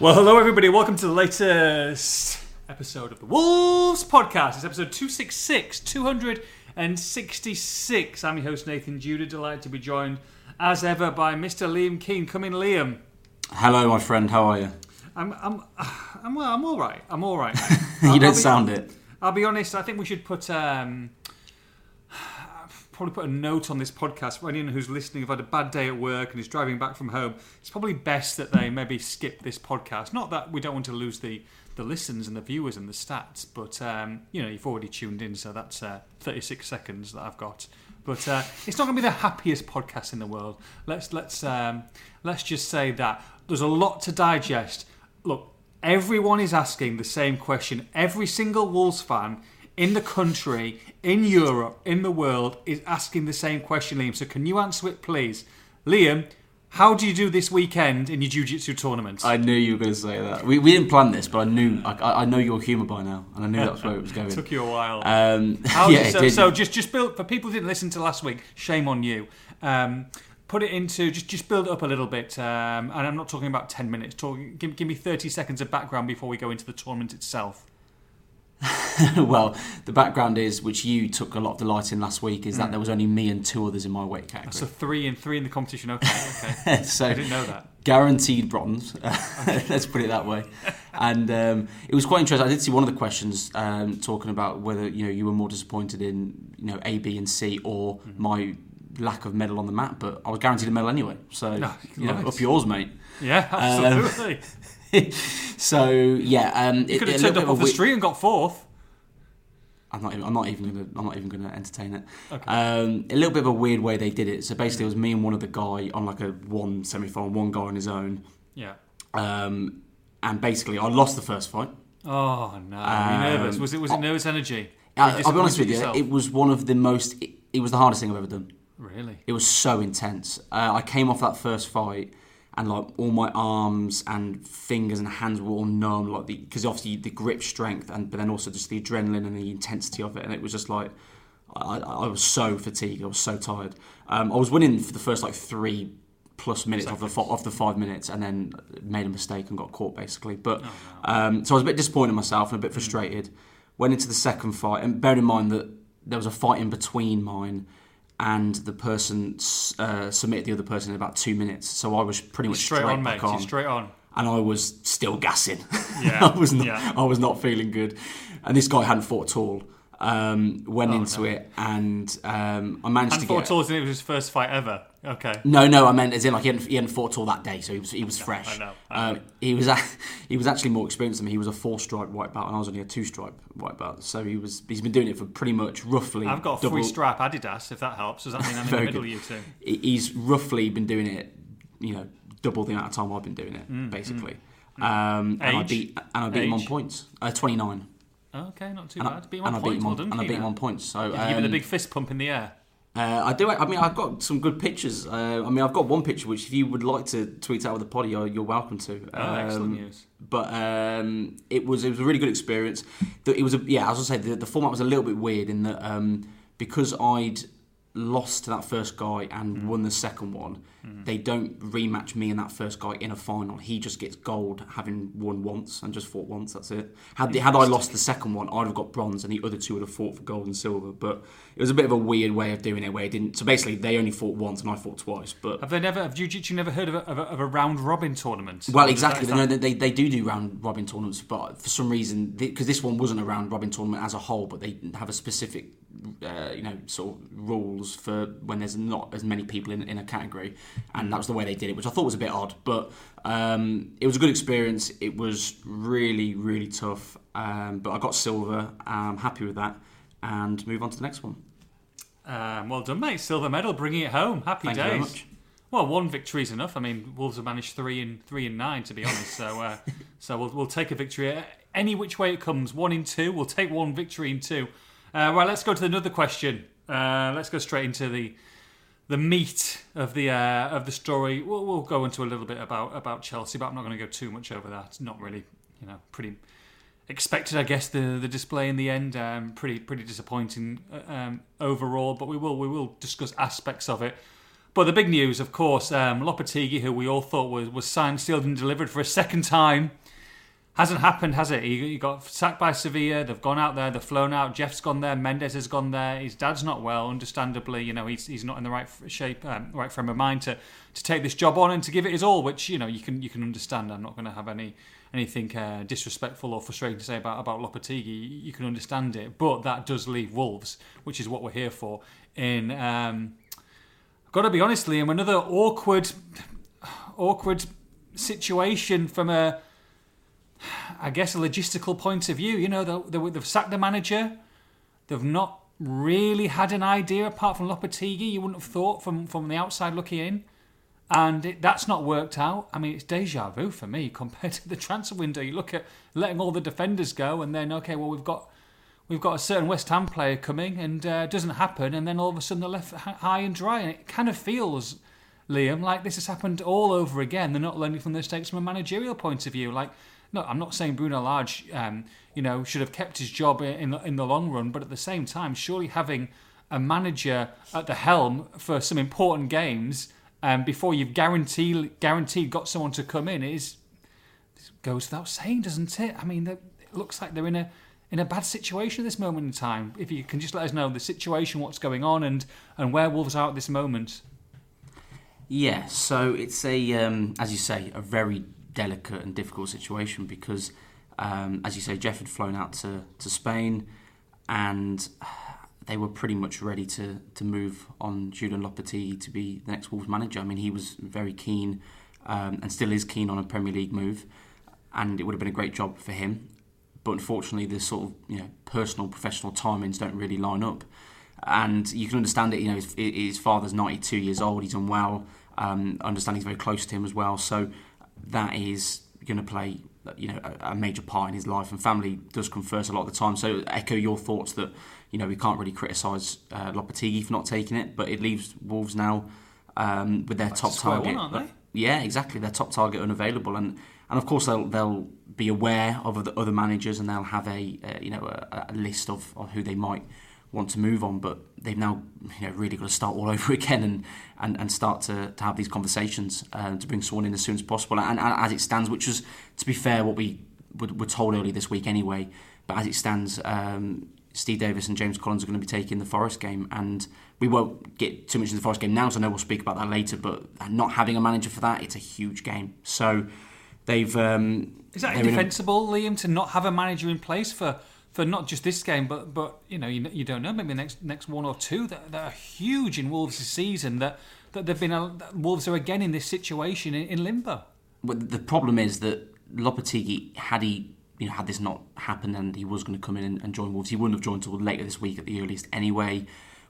Well, hello everybody. Welcome to the latest episode of the Wolves podcast. It's episode 266, 266. I'm your host Nathan Judah. Delighted to be joined as ever by Mr. Liam Keane. Come in, Liam. Hello, my friend. How are you? I'm, I'm, I'm, well, I'm all right. I'm all right. you I'll- don't I'll be- sound it. I'll be honest. I think we should put um, probably put a note on this podcast for anyone who's listening. Have had a bad day at work and is driving back from home. It's probably best that they maybe skip this podcast. Not that we don't want to lose the the listens and the viewers and the stats, but um, you know you've already tuned in, so that's uh, 36 seconds that I've got. But uh, it's not going to be the happiest podcast in the world. Let's let's um, let's just say that there's a lot to digest. Look, everyone is asking the same question. Every single Wolves fan in the country, in Europe, in the world is asking the same question, Liam. So can you answer it, please? Liam, how do you do this weekend in your jiu-jitsu tournament? I knew you were going to say that. We, we didn't plan this, but I knew I, I know your humour by now, and I knew that's where it was going. took you a while. Um, yeah, so, so just just build for people who didn't listen to last week. Shame on you. Um, put it into just just build it up a little bit. Um, and I'm not talking about ten minutes. Talking, give, give me thirty seconds of background before we go into the tournament itself. well, the background is, which you took a lot of delight in last week, is that there was only me and two others in my weight category. So three and three in the competition. Okay, okay. So, I didn't know that. guaranteed bronze. Let's put it that way. And um, it was quite interesting. I did see one of the questions um, talking about whether you know you were more disappointed in you know A, B, and C, or Mm-hmm. my lack of medal on the map. But I was guaranteed a medal anyway. So No, you know, up yours, mate. Yeah, Um, absolutely. so yeah, um, you it- could have turned up off the street and got fourth. I'm not. Even, I'm not even gonna. I'm not even gonna entertain it. Okay. Um, a little bit of a weird way they did it. So basically, it was me and one other guy on like a one semi-final, one guy on his own. Yeah. Um, and basically, I lost the first fight. Oh no! You nervous? Um, Was it was it nervous energy? I, I'll be honest with you. yourself? It was one of the most. It, it was the hardest thing I've ever done. really. It was so intense. Uh, I came off that first fight, and like all my arms and fingers and hands were all numb, like the because obviously the grip strength, and but then also just the adrenaline and the intensity of it, and it was just like I, I was so fatigued. I was so tired. Um, I was winning for the first like three plus minutes of the of the five minutes, and then made a mistake and got caught basically. But um, so I was a bit disappointed in myself and a bit frustrated. Went into the second fight, and bear in mind that there was a fight in between mine and the person uh, submitted the other person in about two minutes. So I was pretty much Straight, on, mate. back You're on, straight on. and I was still gassing. Yeah, I was not. yeah. I was not feeling good, and this guy hadn't fought at all. Um, went Oh, into no. it, and um, I managed And to four get. tours, and it was his first fight ever. Okay. No, no, I meant as in like he hadn't, he hadn't fought all that day, so he was he was fresh. I know, I Um, he was he was actually more experienced than me. He was a four stripe white belt, and I was only a two stripe white belt. So he was he's been doing it for pretty much roughly. I've got a double, free strap Adidas, if that helps. Does that mean I'm in the middle good. of you two? He's roughly been doing it, you know, double the amount of time I've been doing it, Mm, basically. Um, and I Age? beat and I beat him on points. Uh, Twenty nine. Okay, not too And, bad. Beat him and on I beat points. him Well on, done, and I beat him on points. So you give him um, big fist pump in the air? Uh, I do. I mean, I've got some good pictures. Uh, I mean, I've got one picture which, if you would like to tweet out with the potty, you're, you're welcome to. Oh, excellent Um, news. But um, it was it was a really good experience. It was a, yeah. As I say, the, the format was a little bit weird in that um, because I'd lost to that first guy and Mm. won the second one, they don't rematch me and that first guy in a final. He just gets gold having won once and just fought once. That's it. Had had I lost the second one, I'd have got bronze, and the other two would have fought for gold and silver. But it was a bit of a weird way of doing it, where it didn't. So basically, they only fought once, and I fought twice. But Have they never? Have Jiu-Jitsu never heard of a, of a, of a round robin tournament? well, exactly. that- No, they, they do do round robin tournaments, but for some reason, because this one wasn't a round robin tournament as a whole, but they have a specific, uh, you know, sort of rules for when there's not as many people in, in a category, and that was the way they did it, which I thought was a bit odd. But um, it was a good experience. It was really, really tough, um, but I got silver. I'm happy with that, and move on to the next one. Um, well done, mate. Silver medal, bringing it home. Happy Thank you days. Well, one victory is enough. I mean, Wolves have managed three in three and nine, to be honest. So, uh, so we'll, we'll take a victory any which way it comes. One in two, we'll take one victory in two. Uh, right, let's go to another question. Uh, let's go straight into the the meat of the uh, of the story. We'll, we'll go into a little bit about about Chelsea, but I'm not going to go too much over that. Not really, you know, pretty expected, I guess. The the display in the end, um, pretty pretty disappointing uh, um, overall. But we will we will discuss aspects of it. But the big news, of course, um, Lopetegui, who we all thought was, was signed, sealed, and delivered for a second time, hasn't happened, has it? He, he got sacked by Sevilla. They've gone out there. They've flown out. Jeff's gone there. Mendes has gone there. His dad's not well, understandably. You know, he's, he's not in the right shape, um, right frame of mind to, to take this job on and to give it his all. Which you know you can you can understand. I'm not going to have any anything uh, disrespectful or frustrating to say about about Lopetegui. You can understand it, but that does leave Wolves, which is what we're here for. In um, got to be honest, Liam, another awkward, awkward situation from a, I guess, a logistical point of view. You know, they, they've sacked the manager. They've not really had an idea apart from Lopetegui. You wouldn't have thought from from the outside looking in, and it, that's not worked out. I mean, it's deja vu for me compared to the transfer window. You look at letting all the defenders go, and then okay, well we've got we've got a certain West Ham player coming and uh, it doesn't happen, and then all of a sudden they're left high and dry. And it kind of feels, Liam, like this has happened all over again. They're not learning from their mistakes from a managerial point of view. Like, no, I'm not saying Bruno Lage, um, you know, should have kept his job in in the long run, but at the same time, surely having a manager at the helm for some important games um, before you've guaranteed guaranteed got someone to come in is goes without saying, doesn't it? I mean, it looks like they're in a in a bad situation at this moment in time. If you can just let us know the situation, what's going on, and and where Wolves are at this moment. Yeah, so it's a um, as you say a very delicate and difficult situation because, um, as you say, Jeff had flown out to to Spain, and they were pretty much ready to to move on Julen Lopetegui to be the next Wolves manager. I mean, he was very keen um, and still is keen on a Premier League move, and it would have been a great job for him. But unfortunately the sort of you know personal professional timings don't really line up. And you can understand it you know his, his father's 92 years old he's unwell um, I understand he's very close to him as well. So that is going to play you know a, a, major part in his life and family does come first a lot of the time. So echo your thoughts that you know we can't really criticise uh, Lopetegui for not taking it but it leaves Wolves now um, with their That's top target. one, yeah exactly their top target unavailable. And and of course they'll they'll be aware of the other managers and they'll have a, a you know a, a, list of, of who they might want to move on but they've now you know really got to start all over again and and, and start to, to have these conversations uh, to bring someone in as soon as possible and, and, as it stands which was to be fair what we were, were told earlier this week anyway but as it stands um, Steve Davis and James Collins are going to be taking the Forest game and we won't get too much into the Forest game now so I know we'll speak about that later but not having a manager for that it's a huge game so they've. Um, Is that indefensible, a... Liam, to not have a manager in place for? For not just this game, but but you know you, you don't know maybe the next next one or two that, that are huge in Wolves' season that that they've been a, Wolves are again in this situation in, in limbo. But the problem is that Lopetegui had he you know had this not happened and he was going to come in and, and join Wolves, he wouldn't have joined until later this week at the earliest anyway.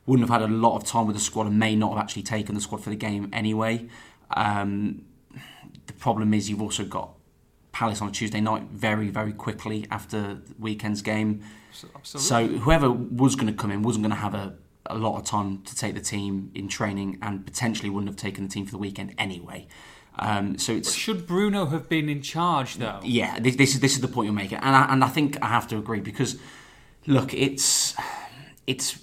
Wouldn't have had a lot of time with the squad and may not have actually taken the squad for the game anyway. Um, the problem is you've also got Palace on a Tuesday night very, very quickly after the weekend's game. Absolutely. So whoever was going to come in wasn't going to have a, a lot of time to take the team in training and potentially wouldn't have taken the team for the weekend anyway. Um, so it's should Bruno have been in charge though? Yeah, this, this is this is the point you're making, and I, and I think I have to agree because look, it's it's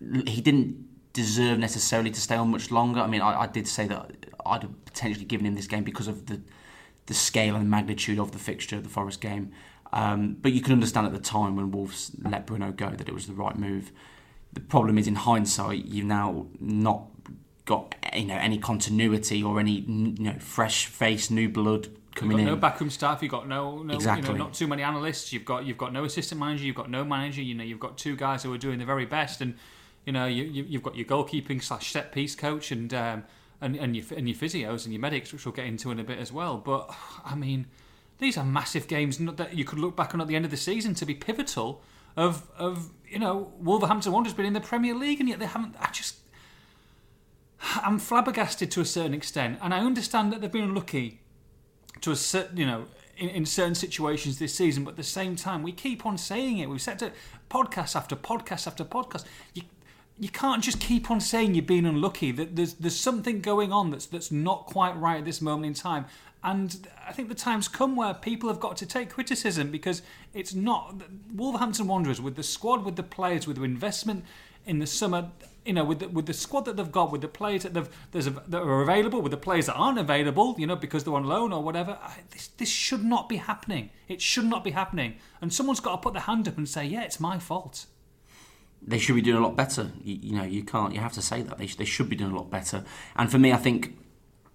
he didn't deserve necessarily to stay on much longer. I mean, I, I did say that I'd have potentially given him this game because of the the scale and magnitude of the fixture of the Forest game. Um, but you can understand at the time when Wolves let Bruno go that it was the right move. The problem is, in hindsight, you've now not got you know any continuity or any you know fresh face, new blood coming you've got in. No backroom staff. You've got no, no exactly. you know, not too many analysts. You've got you've got no assistant manager. You've got no manager. You know, you've got two guys who are doing the very best, and you know you, you have got your goalkeeping slash set piece coach and. Um, and, and your and your physios and your medics, which we'll get into in a bit as well. But I mean, these are massive games that you could look back on at the end of the season to be pivotal. Of of you know, Wolverhampton Wanderers been in the Premier League, and yet they haven't. I just I'm flabbergasted to a certain extent, and I understand that they've been unlucky to a certain, you know, in, in, certain situations this season. But at the same time, we keep on saying it. We've said to podcast after podcast after podcast. You, you can't just keep on saying you've been unlucky. That there's there's something going on that's that's not quite right at this moment in time. And I think the time's come where people have got to take criticism because it's not Wolverhampton Wanderers with the squad, with the players, with the investment in the summer. you know, with the, with the squad that they've got, with the players that they've there's a, that are available, with the players that aren't available, you know, because they're on loan or whatever. I, this this should not be happening. It should not be happening. And someone's got to put their hand up and say, yeah, it's my fault. They should be doing a lot better. You, you know, you can't. You have to say that they they should be doing a lot better. And for me, I think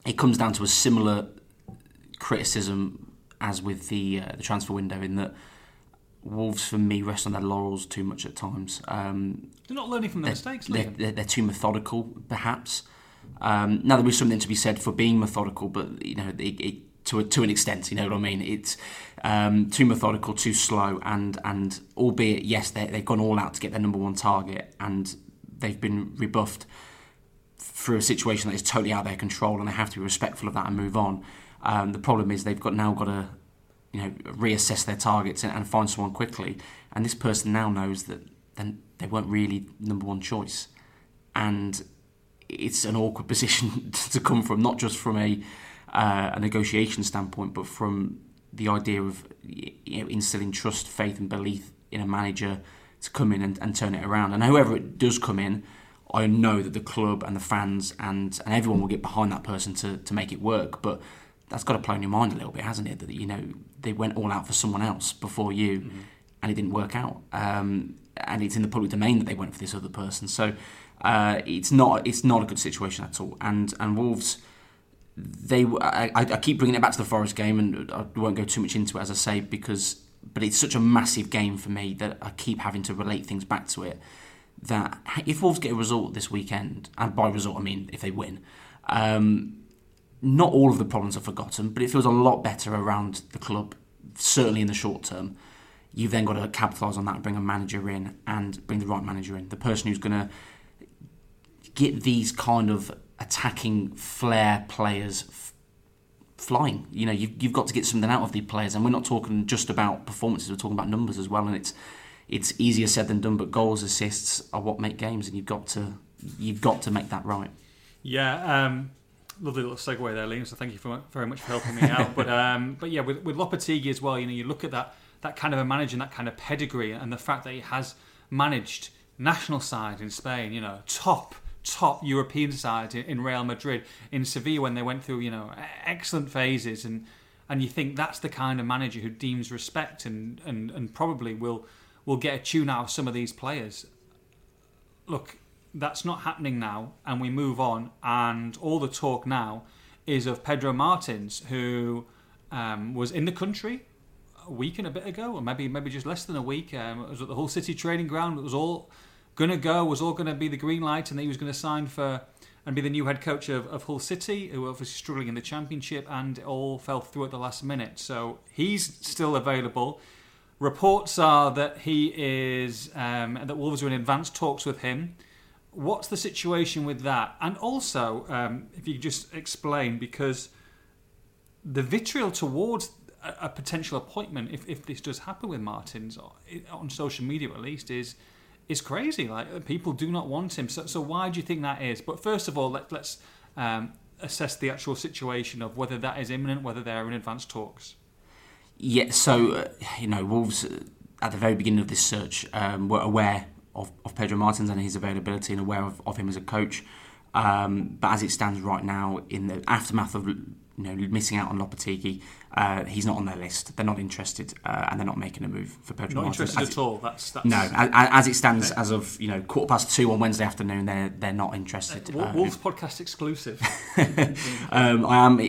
it comes down to a similar criticism as with the uh, the transfer window in that Wolves, for me, rest on their laurels too much at times. Um, they're not learning from their mistakes. They're, they're, they're, too methodical, perhaps. Um, now there is something to be said for being methodical, but you know, it, it, to a, to an extent, you know what I mean. It's um, too methodical, too slow, and and albeit yes, they've gone all out to get their number one target, and they've been rebuffed through a situation that is totally out of their control, and they have to be respectful of that and move on. Um, the problem is they've got now got to you know reassess their targets and, and find someone quickly. And this person now knows that then they weren't really number one choice, and it's an awkward position to come from, not just from a uh, a negotiation standpoint, but from the idea of you know, instilling trust, faith, and belief in a manager to come in and, and turn it around. And whoever it does come in, I know that the club and the fans and, and everyone will get behind that person to, to make it work. But that's got to play on your mind a little bit, hasn't it? That you know they went all out for someone else before you, mm-hmm. and it didn't work out. Um, and it's in the public domain that they went for this other person. So uh, it's not it's not a good situation at all. And and Wolves, they I, I keep bringing it back to the Forest game, and I won't go too much into it as I say because but it's such a massive game for me that I keep having to relate things back to it. That if Wolves get a result this weekend, and by result I mean if they win. Um, not all of the problems are forgotten, but it feels a lot better around the club, certainly in the short term. You've then got to capitalise on that and bring a manager in and bring the right manager in. The person who's going to get these kind of attacking flair players f- flying. You know, you've, you've got to get something out of the players, and we're not talking just about performances, we're talking about numbers as well. And it's it's easier said than done, but goals, assists are what make games, and you've got to you've got to make that right. Yeah, um, lovely little segue there, Liam. So thank you for, very much for helping me out. but um, but yeah, with, with Lopetegui as well, you know, you look at that that kind of a manager and that kind of pedigree, and the fact that he has managed national side in Spain, you know, top top European side in Real Madrid, in Sevilla when they went through, you know, excellent phases, and and you think that's the kind of manager who deems respect and and, and probably will will get a tune out of some of these players. Look, that's not happening now, and we move on. And all the talk now is of Pedro Martins, who um, was in the country a week and a bit ago, or maybe maybe just less than a week. Um, it was at the Hull City training ground. It was all going to go, was all going to be the green light, and he was going to sign for and be the new head coach of, of Hull City, who were obviously struggling in the Championship, and it all fell through at the last minute. So he's still available. Reports are that he is um, that Wolves are in advanced talks with him what's the situation with that? And also, um, if you could just explain, because the vitriol towards a, a, potential appointment, if, if this does happen with Martins, on social media at least, is is crazy. Like people do not want him. So, so why do you think that is? But first of all, let, let's um, assess the actual situation of whether that is imminent, whether they're in advanced talks. Yeah. So uh, you know, Wolves uh, at the very beginning of this search um, were aware of, of Pedro Martins and his availability and aware of, of him as a coach. Um, but as it stands right now, in the aftermath of you know missing out on Lopetegui, uh, he's not on their list. They're not interested, uh, and they're not making a move for Pedro. Not Martins. interested as at all. That's, that's no. As, as, it stands, okay. as of you know quarter past two on Wednesday afternoon, they're they're not interested. Uh, Wolves podcast exclusive. um, I am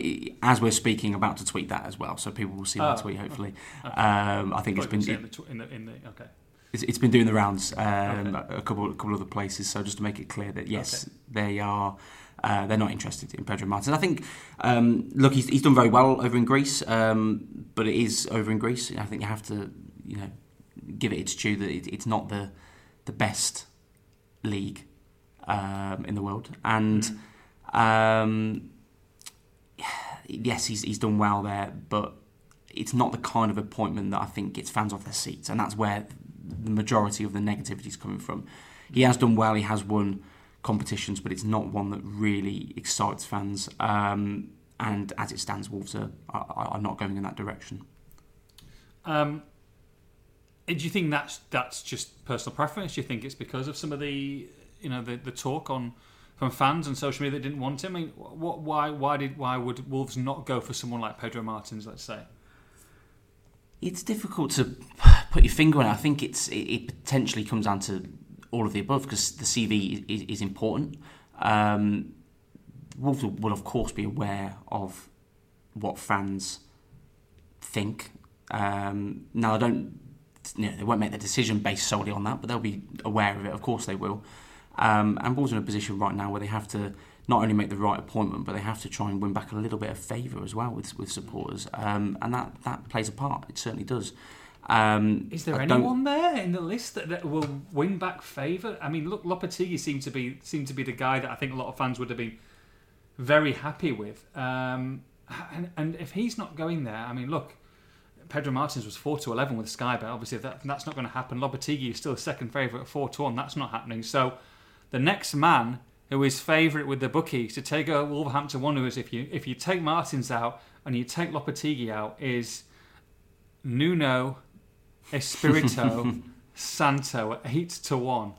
as we're speaking about to tweet that as well, so people will see that oh, tweet hopefully. Okay. Um, I think it's been in the, in the, in the okay it's, it's been doing the rounds um, okay. a couple a couple of other places. So just to make it clear that yes, they are. Uh, they're not interested in Pedro Martins. I think, um, look, he's, he's done very well over in Greece, um, but it is over in Greece. I think you have to, you know, give it its due that it, it's not the the best league um, in the world, and mm. yes, he's he's done well there, but it's not the kind of appointment that I think gets fans off their seats, and that's where the majority of the negativity is coming from. He has done well, he has won competitions, but it's not one that really excites fans. Um, and as it stands, Wolves are, are, are, not going in that direction. Um, do you think that's that's just personal preference? Do you think it's because of some of the you know the the talk on from fans and social media that didn't want him. I mean, what, why why did why would Wolves not go for someone like Pedro Martins? Let's say. It's difficult to put your finger on. I think it's it, it potentially comes down to all of the above because the CV is, is important. Um, Wolves will, of course, be aware of what fans think. Um, now, I don't. You know, they won't make the decision based solely on that, but they'll be aware of it. Of course, they will. Um, and Wolves are in a position right now where they have to not only make the right appointment, but they have to try and win back a little bit of favour as well with with supporters, um, and that that plays a part. It certainly does. Um, Is there I anyone there in the list that, that will win back favour? I mean, look, Lopetegui seemed to be seemed to be the guy that I think a lot of fans would have been very happy with. Um, and, and if he's not going there, I mean, look, Pedro Martins was four to eleven with Sky Bet. Obviously, that, that's not going to happen. Lopetegui is still a second favourite at four to one. That's not happening. So, the next man who is favourite with the bookies to take a Wolverhampton Wanderers, if you if you take Martins out and you take Lopetegui out, is Nuno Espirito Santo at eight to one.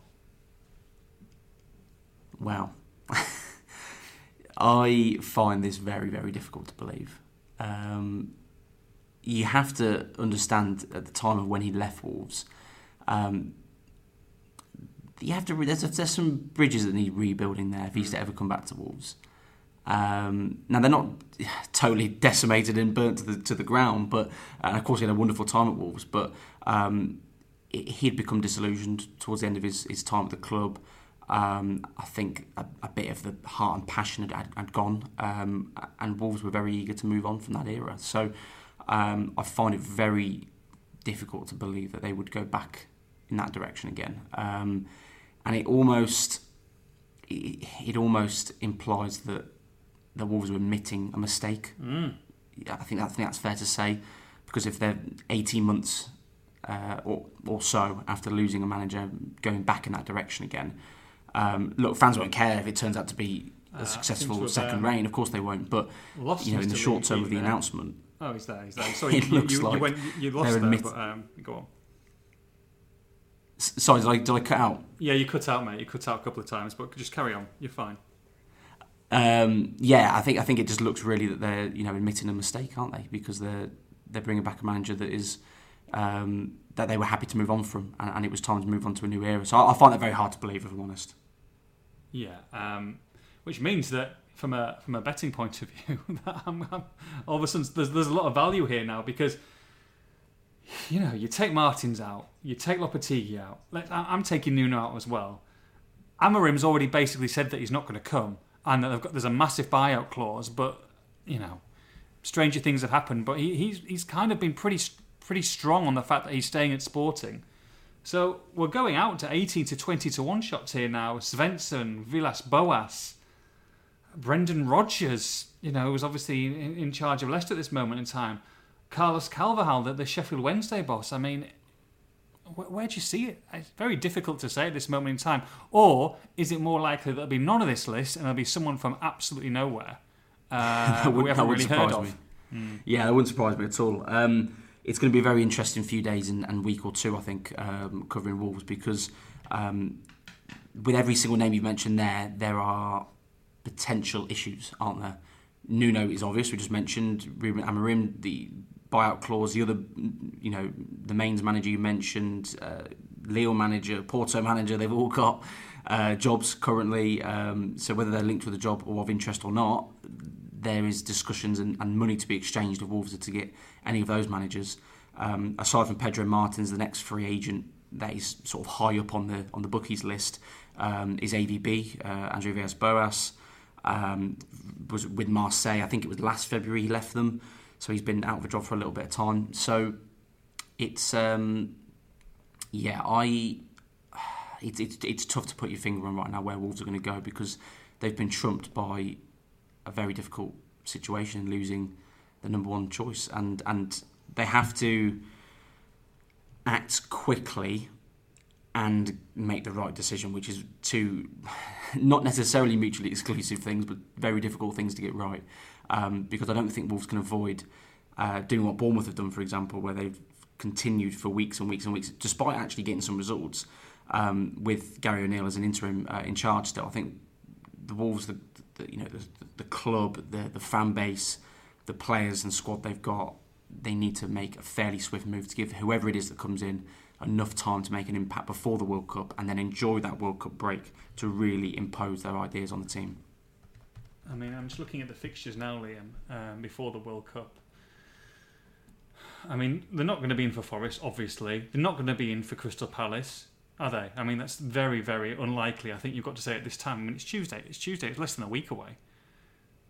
Wow. I find this very, very difficult to believe. Um, you have to understand at the time of when he left Wolves, um, you have to. There's, there's some bridges that need rebuilding there if he's to ever come back to Wolves. Um, now they're not totally decimated and burnt to the to the ground, but and of course he had a wonderful time at Wolves. But um, he'd become disillusioned towards the end of his, his time at the club. Um, I think a, a, bit of the heart and passion had, had gone, um, and Wolves were very eager to move on from that era. So um, I find it very difficult to believe that they would go back in that direction again. Um, and it almost it, it almost implies that the Wolves were admitting a mistake. Mm. I think that, I think that's fair to say because if they're 18 months uh, or, or so after losing a manager, going back in that direction again, um, look, fans won't care if it turns out to be a uh, successful second reign. Of course they won't. But you know, in the short term of the there. announcement, oh, he's there. He's there. Sorry, it you, looks you, like you, went, you lost there, admit- but um, go on. Sorry, did I, did I cut out? Yeah, you cut out, mate. You cut out a couple of times, but just carry on. You're fine. Um, yeah, I think I think it just looks really that they're you know admitting a mistake, aren't they? Because they're they're bringing back a manager that is um, that they were happy to move on from, and, and, it was time to move on to a new era. So I, I find that very hard to believe, if I'm honest. Yeah, um, which means that from a from a betting point of view, I'm, I'm, all of a sudden there's there's a lot of value here now because you know you take Martins out, you take Lopetegui out. I'm taking Nuno out as well. Amorim's already basically said that he's not going to come and got, there's a massive buyout clause. But you know, stranger things have happened. But he, he's he's kind of been pretty pretty strong on the fact that he's staying at Sporting. So we're going out to 18 to 20 to one shots here now. Svensson, Villas Boas, Brendan Rodgers, you know, who's obviously in, in, charge of Leicester at this moment in time. Carlos Carvalhal, the, the Sheffield Wednesday boss. I mean, where, do you see it? It's very difficult to say at this moment in time. Or is it more likely that there'll be none of this list and there'll be someone from absolutely nowhere uh, that, would, we haven't really heard of? Mm. Yeah, that wouldn't surprise me at all. Um, it's going to be a very interesting few days and, and week or two, I think, um, covering Wolves because um, with every single name you've mentioned there, there are potential issues, aren't there? Nuno is obvious. We just mentioned Ruben Amorim, the buyout clause. The other, you know, the Mainz manager you mentioned, uh, manager, Porto manager, they've all got uh, jobs currently. Um, so whether they're linked with a job or of interest or not, there is discussions and, and money to be exchanged if Wolves to get any of those managers. Um, aside from Pedro Martins, the next free agent that is sort of high up on the on the bookies list um, is AVB, uh, André Villas Boas. Um, was with Marseille. I think it was last February he left them so he's been out of a job for a little bit of time. So it's um, yeah, I it's, it's it's tough to put your finger on right now where Wolves are going to go because they've been trumped by a very difficult situation, losing the number one choice, and and they have to act quickly and make the right decision, which is two not necessarily mutually exclusive things, but very difficult things to get right um, because I don't think Wolves can avoid uh, doing what Bournemouth have done, for example, where they've continued for weeks and weeks and weeks, despite actually getting some results. um, with Gary O'Neill as an interim uh, in charge. Still, I think the Wolves, the, the you know the, the club, the the fan base, the players and squad they've got, they need to make a fairly swift move to give whoever it is that comes in enough time to make an impact before the World Cup and then enjoy that World Cup break to really impose their ideas on the team. I mean, I'm just looking at the fixtures now, Liam, um, before the World Cup. I mean, they're not going to be in for Forest, obviously. They're not going to be in for Crystal Palace, are they? I mean, that's very, very unlikely. I think you've got to say at this time. I mean, it's Tuesday. It's Tuesday. It's less than a week away.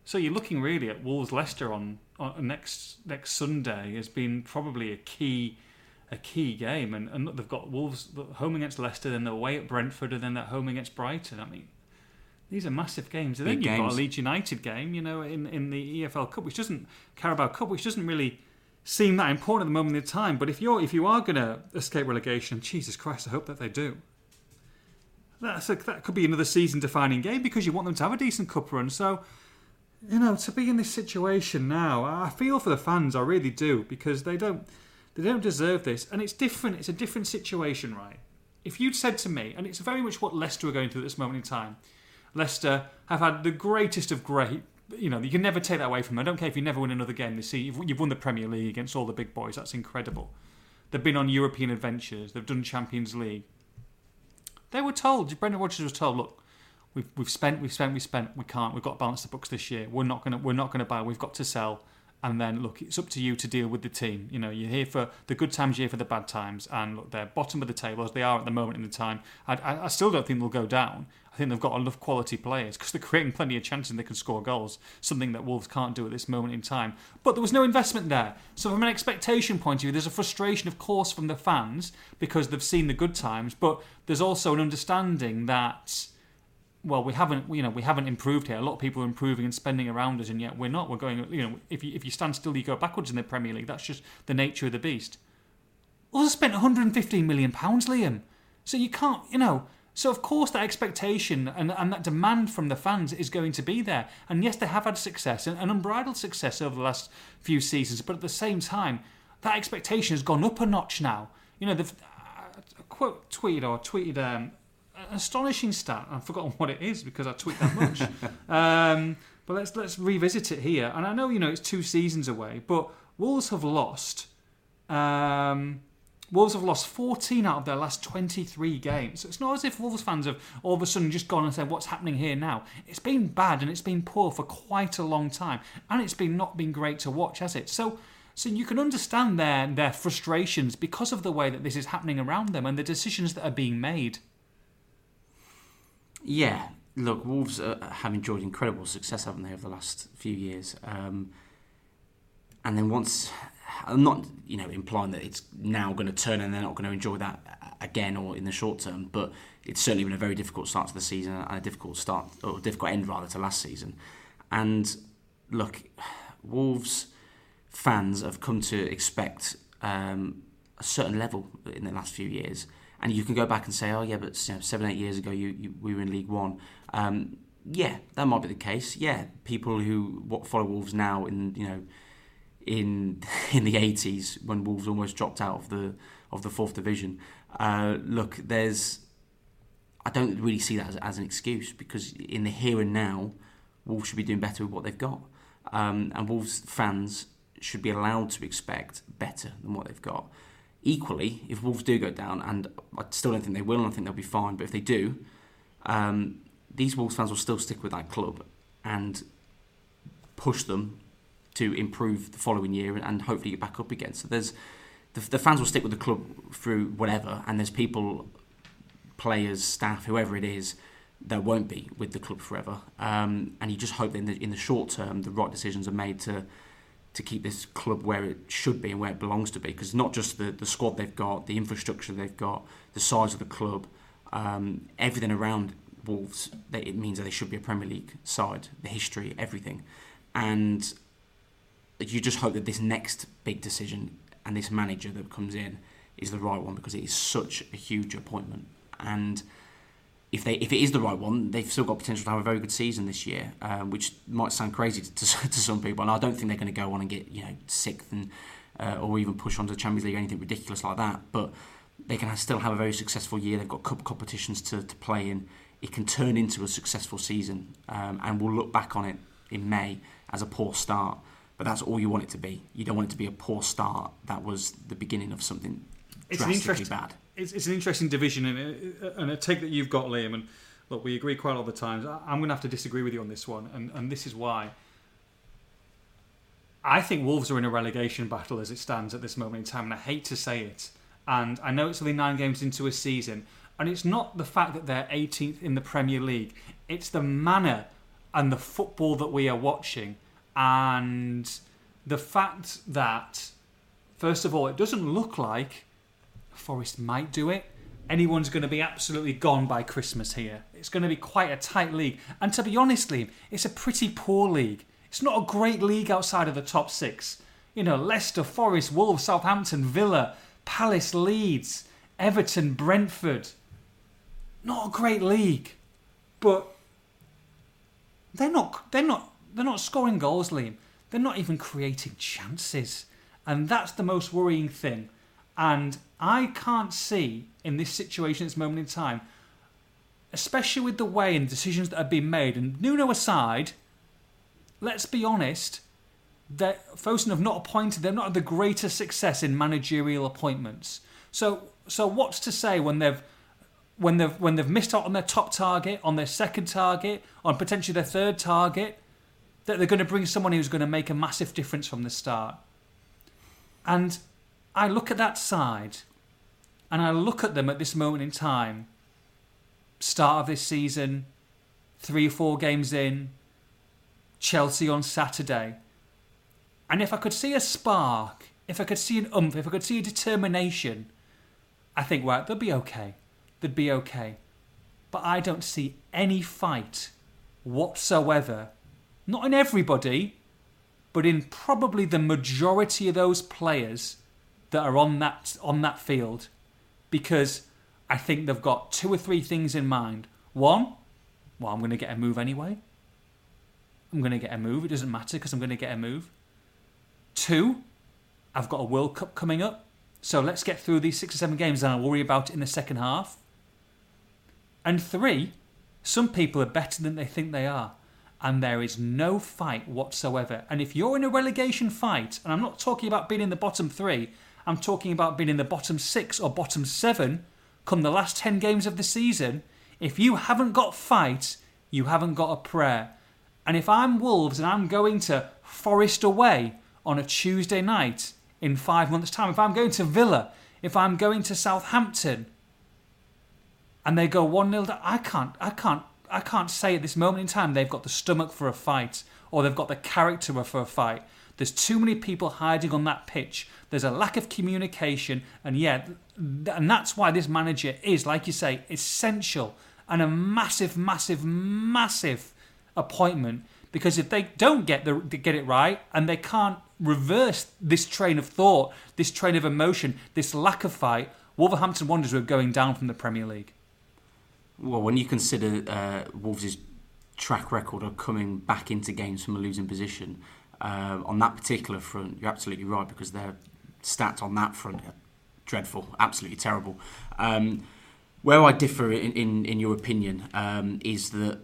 So you're looking really at Wolves Leicester on, on next next Sunday as being probably a key a key game, and, and they've got Wolves home against Leicester, then they're away at Brentford, and then they're home against Brighton. I mean, these are massive games. And then you've games. got a Leeds United game, you know, in, in the EFL Cup, which doesn't Carabao Cup, which doesn't really seem that important at the moment in time. But if you're if you are going to escape relegation, Jesus Christ, I hope that they do. That's a, that could be another season-defining game because you want them to have a decent cup run. So, you know, to be in this situation now, I feel for the fans. I really do because they don't they don't deserve this, and it's different. It's a different situation, right? If you'd said to me, and it's very much what Leicester are going through at this moment in time. Leicester have had the greatest of great you know, you can never take that away from them. I don't care if you never win another game this season. You've won the Premier League against all the big boys. That's incredible. They've been on European adventures. They've done Champions League. They were told. Brendan Rodgers was told, "Look, we've we've spent, we've spent, we've spent. We can't. We've got to balance the books this year. We're not gonna we're not gonna buy. We've got to sell and then look, it's up to you to deal with the team. You know, you're here for the good times, you're here for the bad times, and look, they're bottom of the table as they are at the moment in the time. I, I, I still don't think they'll go down. I think they've got enough quality players because they're creating plenty of chances and they can score goals, something that Wolves can't do at this moment in time. But there was no investment there. So, from an expectation point of view, there's a frustration, of course, from the fans because they've seen the good times, but there's also an understanding that well, we haven't, you know, we haven't improved here. A lot of people are improving and spending around us, and yet we're not. We're going, you know, if you, if you stand still, you go backwards in the Premier League. That's just the nature of the beast. Also spent 115 million pounds, Liam. So you can't, you know. So of course that expectation and, and that demand from the fans is going to be there. And yes, they have had success and, and unbridled success over the last few seasons. But at the same time, that expectation has gone up a notch now. You know, they've uh, quote tweeted or tweeted um, astonishing stat. I've forgotten what it is because I tweet that much. um, but let's let's revisit it here. And I know you know it's two seasons away, but Wolves have lost. Um, Wolves have lost 14 out of their last 23 games. So it's not as if Wolves fans have all of a sudden just gone and said, "What's happening here now?" It's been bad and it's been poor for quite a long time, and it's been not been great to watch, has it? So. So you can understand their their frustrations because of the way that this is happening around them and the decisions that are being made. Yeah, look, Wolves are, have enjoyed incredible success, haven't they, over the last few years? Um, and then once, I'm not, you know, implying that it's now going to turn and they're not going to enjoy that again or in the short term, but it's certainly been a very difficult start to the season and a difficult start or difficult end rather to last season. And look, Wolves fans have come to expect um, a certain level in the last few years and you can go back and say, oh yeah, but you know, seven eight years ago you, you we were in League One. Um, yeah, that might be the case. Yeah, people who what follow Wolves now in you know in in the eighties when Wolves almost dropped out of the of the fourth division. Uh, look, there's I don't really see that as, as, an excuse because in the here and now, Wolves should be doing better with what they've got, um, and Wolves fans should be allowed to expect better than what they've got. Equally, if Wolves do go down, and I still don't think they will, and I think they'll be fine, but if they do, um, these Wolves fans will still stick with that club and push them to improve the following year and hopefully get back up again. So there's the, the fans will stick with the club through whatever, and there's people, players, staff, whoever it is, that won't be with the club forever. Um, and you just hope that in the, in the short term, the right decisions are made to to keep this club where it should be and where it belongs to be. Because not just the, the squad they've got, the infrastructure they've got, the size of the club, um, everything around Wolves, they, it means that they should be a Premier League side, the history, everything. And you just hope that this next big decision and this manager that comes in is the right one because it is such a huge appointment. And if they if it is the right one, they've still got potential to have a very good season this year, um, which might sound crazy to, to, to, some people. And I don't think they're going to go on and get you know sixth and uh, or even push on to the Champions League or anything ridiculous like that. But they can still have a very successful year. They've got cup competitions to, to play in. It can turn into a successful season, um, and we'll look back on it in May as a poor start. But that's all you want it to be. You don't want it to be a poor start. That was the beginning of something It's drastically interesting- bad. It's, it's an interesting division, and a, and a take that you've got, Liam. And look, we agree quite a lot of the times. I- I'm going to have to disagree with you on this one, and, and this is why. I think Wolves are in a relegation battle as it stands at this moment in time, and I hate to say it. And I know it's only nine games into a season, and it's not the fact that they're 18th in the Premier League, it's the manner and the football that we are watching, and the fact that, first of all, it doesn't look like Forest might do it. Anyone's going to be absolutely gone by Christmas here. It's going to be quite a tight league. And to be honest, Liam, it's a pretty poor league. It's not a great league outside of the top six. You know, Leicester, Forest, Wolves, Southampton, Villa, Palace, Leeds, Everton, Brentford. Not a great league. But they're not they're not they're not scoring goals, Liam. They're not even creating chances. And that's the most worrying thing. And I can't see in this situation this moment in time, especially with the way and decisions that have been made, and Nuno aside, let's be honest, that Fosun have not appointed, they've not had the greatest success in managerial appointments. So so what's to say when they've when they've when they've missed out on their top target, on their second target, on potentially their third target, that they're going to bring someone who's going to make a massive difference from the start. And I look at that side, and I look at them at this moment in time, start of this season, three or four games in, Chelsea on Saturday. And if I could see a spark, if I could see an umph, if I could see a determination, I think, right, they'll be okay. They'd be okay. But I don't see any fight whatsoever. Not in everybody, but in probably the majority of those players that are on that on that field. Because I think they've got two or three things in mind. One, well, I'm going to get a move anyway. I'm going to get a move. It doesn't matter because I'm going to get a move. Two, I've got a World Cup coming up. So let's get through these six or seven games and I'll worry about it in the second half. And three, some people are better than they think they are. And there is no fight whatsoever. And if you're in a relegation fight, and I'm not talking about being in the bottom three, I'm talking about being in the bottom six or bottom seven come the last 10 games of the season. If you haven't got fight, you haven't got a prayer. And if I'm Wolves and I'm going to Forest away on a Tuesday night in five months' time, if I'm going to Villa, if I'm going to Southampton, and they go one 0 I can't, I can't, I can't say at this moment in time they've got the stomach for a fight or they've got the character for a fight. There's too many people hiding on that pitch. There's a lack of communication, and yeah, and that's why this manager is, like you say, essential and a massive, massive, massive appointment. Because if they don't get the get it right and they can't reverse this train of thought, this train of emotion, this lack of fight, Wolverhampton Wanderers are going down from the Premier League. Well, when you consider uh, Wolves' track record of coming back into games from a losing position, uh, on that particular front, you're absolutely right because their stats on that front are dreadful, absolutely terrible. Um, where I differ in, in, in your opinion um, is that,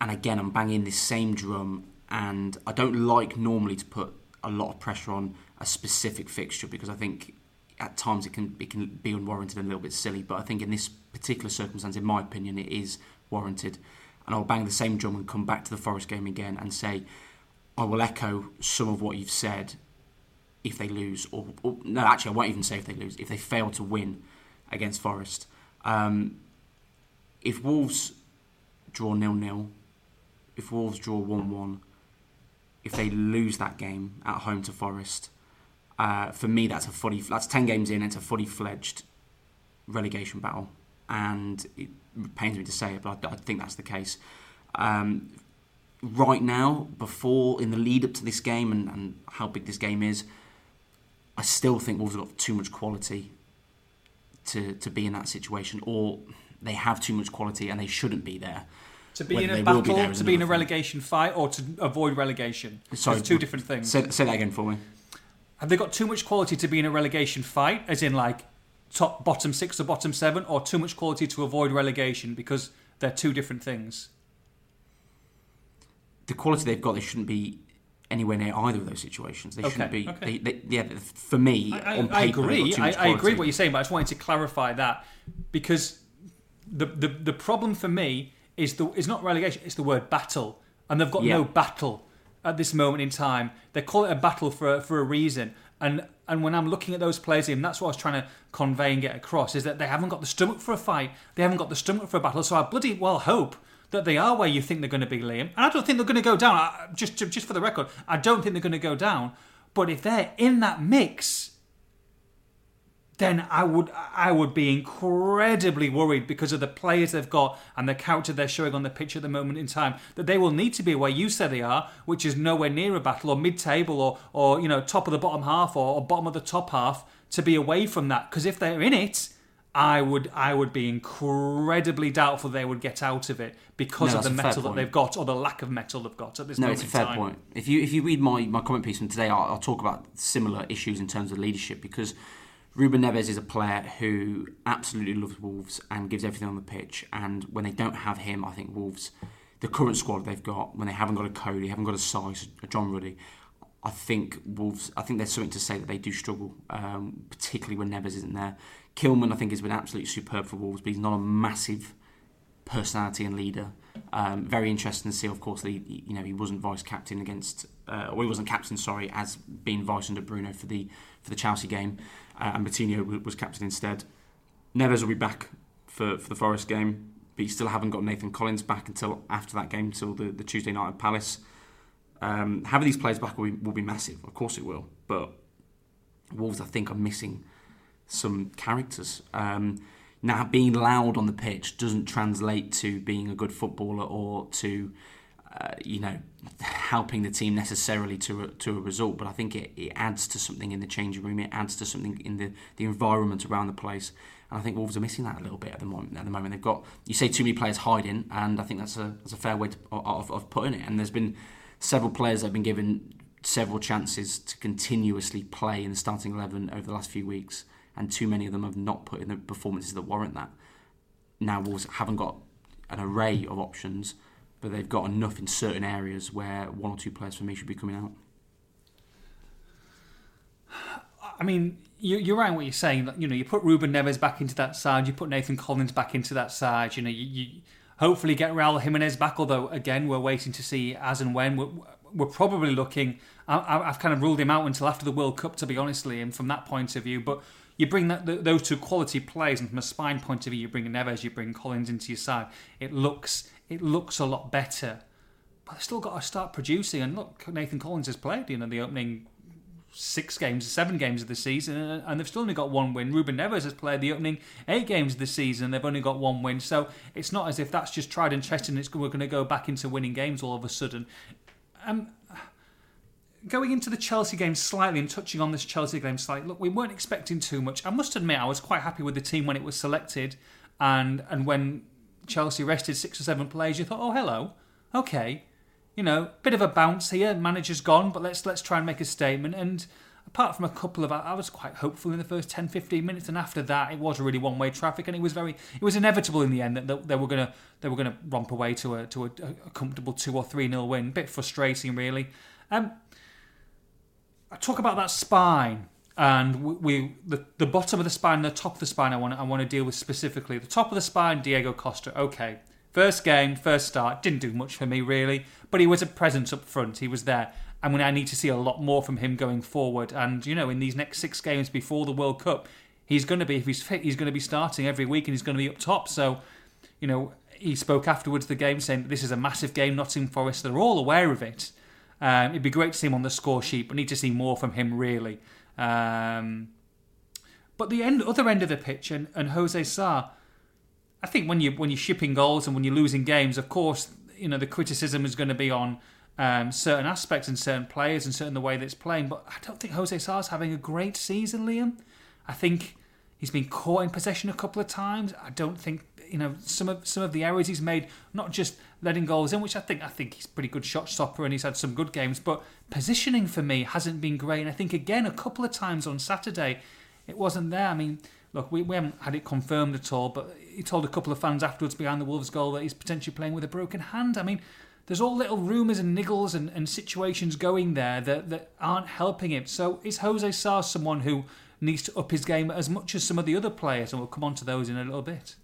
and again, I'm banging this same drum, and I don't like normally to put a lot of pressure on a specific fixture because I think at times it can it can be unwarranted and a little bit silly. But I think in this particular circumstance, in my opinion, it is warranted. And I'll bang the same drum and come back to the Forest game again and say I will echo some of what you've said. If they lose, or, or no, actually, I won't even say if they lose. If they fail to win against Forest, um, if Wolves draw nil nil, if Wolves draw one one, if they lose that game at home to Forest, uh, for me that's a fully that's ten games in. It's a fully fledged relegation battle, and it pains me to say it, but I, I think that's the case. Um, right now, before in the lead up to this game and, and how big this game is, I still think Wolves have got too much quality to to be in that situation, or they have too much quality and they shouldn't be there. To be Whether in a will be battle, to be in a another thing. relegation fight, or to avoid relegation. Sorry, There's two different things. Say, say that again for me. Have they got too much quality to be in a relegation fight? As in, like, top bottom six or bottom seven, or too much quality to avoid relegation because they're two different things. The quality they've got, they shouldn't be anywhere near either of those situations. They shouldn't be. okay. They, they, yeah, for me, I, on I, I paper, they've agree. I, I agree what you're saying, but I just wanted to clarify that because the the, the problem for me is the is not relegation. It's the word battle, and they've got Yeah. no battle at this moment in time. They call it a battle for for a reason. And and when I'm looking at those players, and that's what I was trying to convey and get across, is that they haven't got the stomach for a fight. They haven't got the stomach for a battle. So I bloody well hope that they are where you think they're going to be, Liam. And I don't think they're going to go down. I, just just for the record, I don't think they're going to go down. But if they're in that mix, then I would I would be incredibly worried because of the players they've got and the character they're showing on the pitch at the moment in time that they will need to be where you say they are, which is nowhere near a battle or mid-table or or you know top of the bottom half or, or bottom of the top half to be away from that because if they're in it. I would I would be incredibly doubtful they would get out of it because No, of the that's a fair mettle that they've got or the lack of mettle they've got at this No, moment it's a fair time. point. If you if you read my, my comment piece from today, I'll, I'll talk about similar issues in terms of leadership because Ruben Neves is a player who absolutely loves Wolves and gives everything on the pitch. And when they don't have him, I think Wolves, the current squad they've got, when they haven't got a Coady, haven't got a Saïss, a John Ruddy, I think Wolves. I think there's something to say that they do struggle, um, particularly when Neves isn't there. Kilman, I think, has been absolutely superb for Wolves, but he's not a massive personality and leader. Um, very interesting to see, of course, that he, you know he wasn't vice captain against, uh, or he wasn't captain, sorry, as being vice under Bruno for the for the Chelsea game, uh, and Coutinho was captain instead. Neves will be back for, for the Forest game, but you still haven't got Nathan Collins back until after that game, until the, the Tuesday night at Palace. Um, having these players back will be, will be massive, of course it will, but Wolves, I think, are missing some characters. Um, now, being loud on the pitch doesn't translate to being a good footballer or to, uh, you know, helping the team necessarily to a, to a result. But I think it, it adds to something in the changing room. It adds to something in the, the environment around the place. And I think Wolves are missing that a little bit at the moment. At the moment, they've got you say too many players hiding, and I think that's a that's a fair way to, of, of putting it. And there's been several players that have been given several chances to continuously play in the starting eleven over the last few weeks, and too many of them have not put in the performances that warrant that. Now Wolves haven't got an array of options, but they've got enough in certain areas where one or two players for me should be coming out. I mean, you, you're right in what you're saying. You know, you put Ruben Neves back into that side, you put Nathan Collins back into that side. You know, you, you hopefully get Raul Jimenez back. Although, again, we're waiting to see as and when. We're, we're probably looking. I, I've kind of ruled him out until after the World Cup, to be honest, Liam, from that point of view. But you bring that those two quality players, and from a spine point of view, you bring Neves, you bring Collins into your side. It looks it looks a lot better. But they've still got to start producing. And look, Nathan Collins has played. You know, the opening six games, seven games of the season, and they've still only got one win. Ruben Neves has played the opening eight games of the season, they've only got one win. So it's not as if that's just tried and tested and it's, we're going to go back into winning games all of a sudden. Um, going into the Chelsea game slightly and touching on this Chelsea game slightly, look, we weren't expecting too much. I must admit, I was quite happy with the team when it was selected, and and when Chelsea rested six or seven players, you thought, oh hello, okay, you know, bit of a bounce here. Manager's gone, but let's let's try and make a statement. And apart from a couple of, I was quite hopeful in the first 10, 15 minutes, and after that, it was really one way traffic, and it was very, it was inevitable in the end that they, were gonna they were gonna romp away to a to a, a comfortable two or three nil win. bit frustrating, really. Um, I talk about that spine. And we, we the, the bottom of the spine and the top of the spine I want I want to deal with specifically. The top of the spine, Diego Costa. Okay, first game, first start, didn't do much for me really, but he was a presence up front. He was there, and when I need to see a lot more from him going forward. And you know, in these next six games before the World Cup, he's going to be if he's fit, he's going to be starting every week, and he's going to be up top. So, you know, he spoke afterwards the game saying this is a massive game. Nottingham Forest, they're all aware of it. Um, it'd be great to see him on the score sheet, but need to see more from him really. Um, but the end, other end of the pitch, and, and Jose Sa, I think when you when you're shipping goals and when you're losing games, of course, you know the criticism is going to be on um, certain aspects and certain players and certain the way that it's playing. But I don't think Jose Sa's having a great season, Liam. I think he's been caught in possession a couple of times. I don't think you know some of some of the errors he's made, not just letting goals in, which I think I think he's pretty good shot stopper and he's had some good games, but positioning for me hasn't been great. And I think again a couple of times on Saturday it wasn't there. I mean, look, we, we haven't had it confirmed at all, but he told a couple of fans afterwards behind the Wolves goal that he's potentially playing with a broken hand. I mean, there's all little rumours and niggles and, and situations going there that, that aren't helping him. So is Jose Sá someone who needs to up his game as much as some of the other players? And we'll come on to those in a little bit.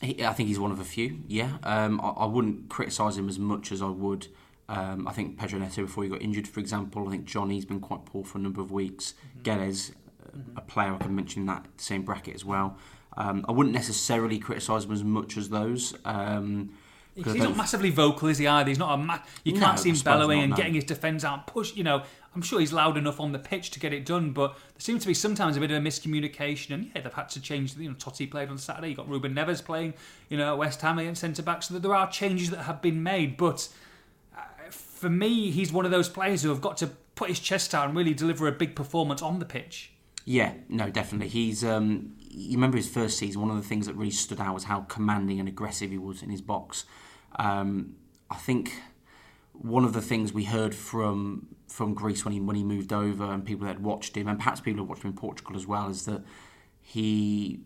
He, I think he's one of a few, yeah. Um, I, I wouldn't criticise him as much as I would. Um, I think Pedro Neto, before he got injured, for example, I think Johnny's been quite poor for a number of weeks. mm mm-hmm. a player I can mention in that same bracket as well. Um, I wouldn't necessarily criticise him as much as those. Um, He's not massively vocal, is he? Either he's not a. Ma- you can't no, see him bellowing not, and no. getting his defence out, push. You know, I'm sure he's loud enough on the pitch to get it done, but there seems to be sometimes a bit of a miscommunication. And yeah, they've had to change. You know, Toti played on Saturday. You got Ruben Neves playing. You know, at West Ham against centre back. So there are changes that have been made, but uh, for me, he's one of those players who have got to put his chest out and really deliver a big performance on the pitch. Yeah, no, definitely. He's um, you remember his first season. One of the things that really stood out was how commanding and aggressive he was in his box. Um, I think one of the things we heard from from Greece when he when he moved over and people that watched him and perhaps people who watched him in Portugal as well is that he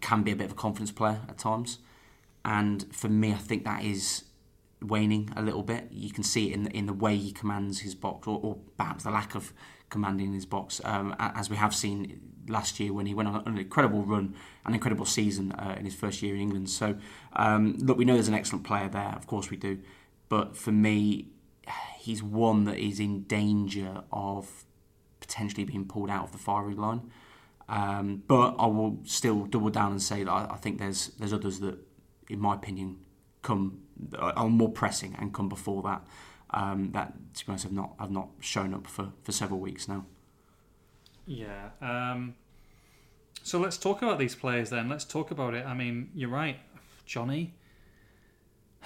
can be a bit of a confidence player at times. And for me, I think that is waning a little bit. You can see it in the, in the way he commands his box, or, or perhaps the lack of commanding his box, um, as we have seen last year when he went on an incredible run, an incredible season uh, in his first year in England. So, um, look, we know there's an excellent player there, of course we do, but for me, he's one that is in danger of potentially being pulled out of the firing line. Um, but I will still double down and say that I, I think there's there's others that, in my opinion, come are more pressing and come before that. Um, that to be honest, have not have not shown up for, for several weeks now. Yeah. Um, so let's talk about these players then. Let's talk about it. I mean, you're right, Johnny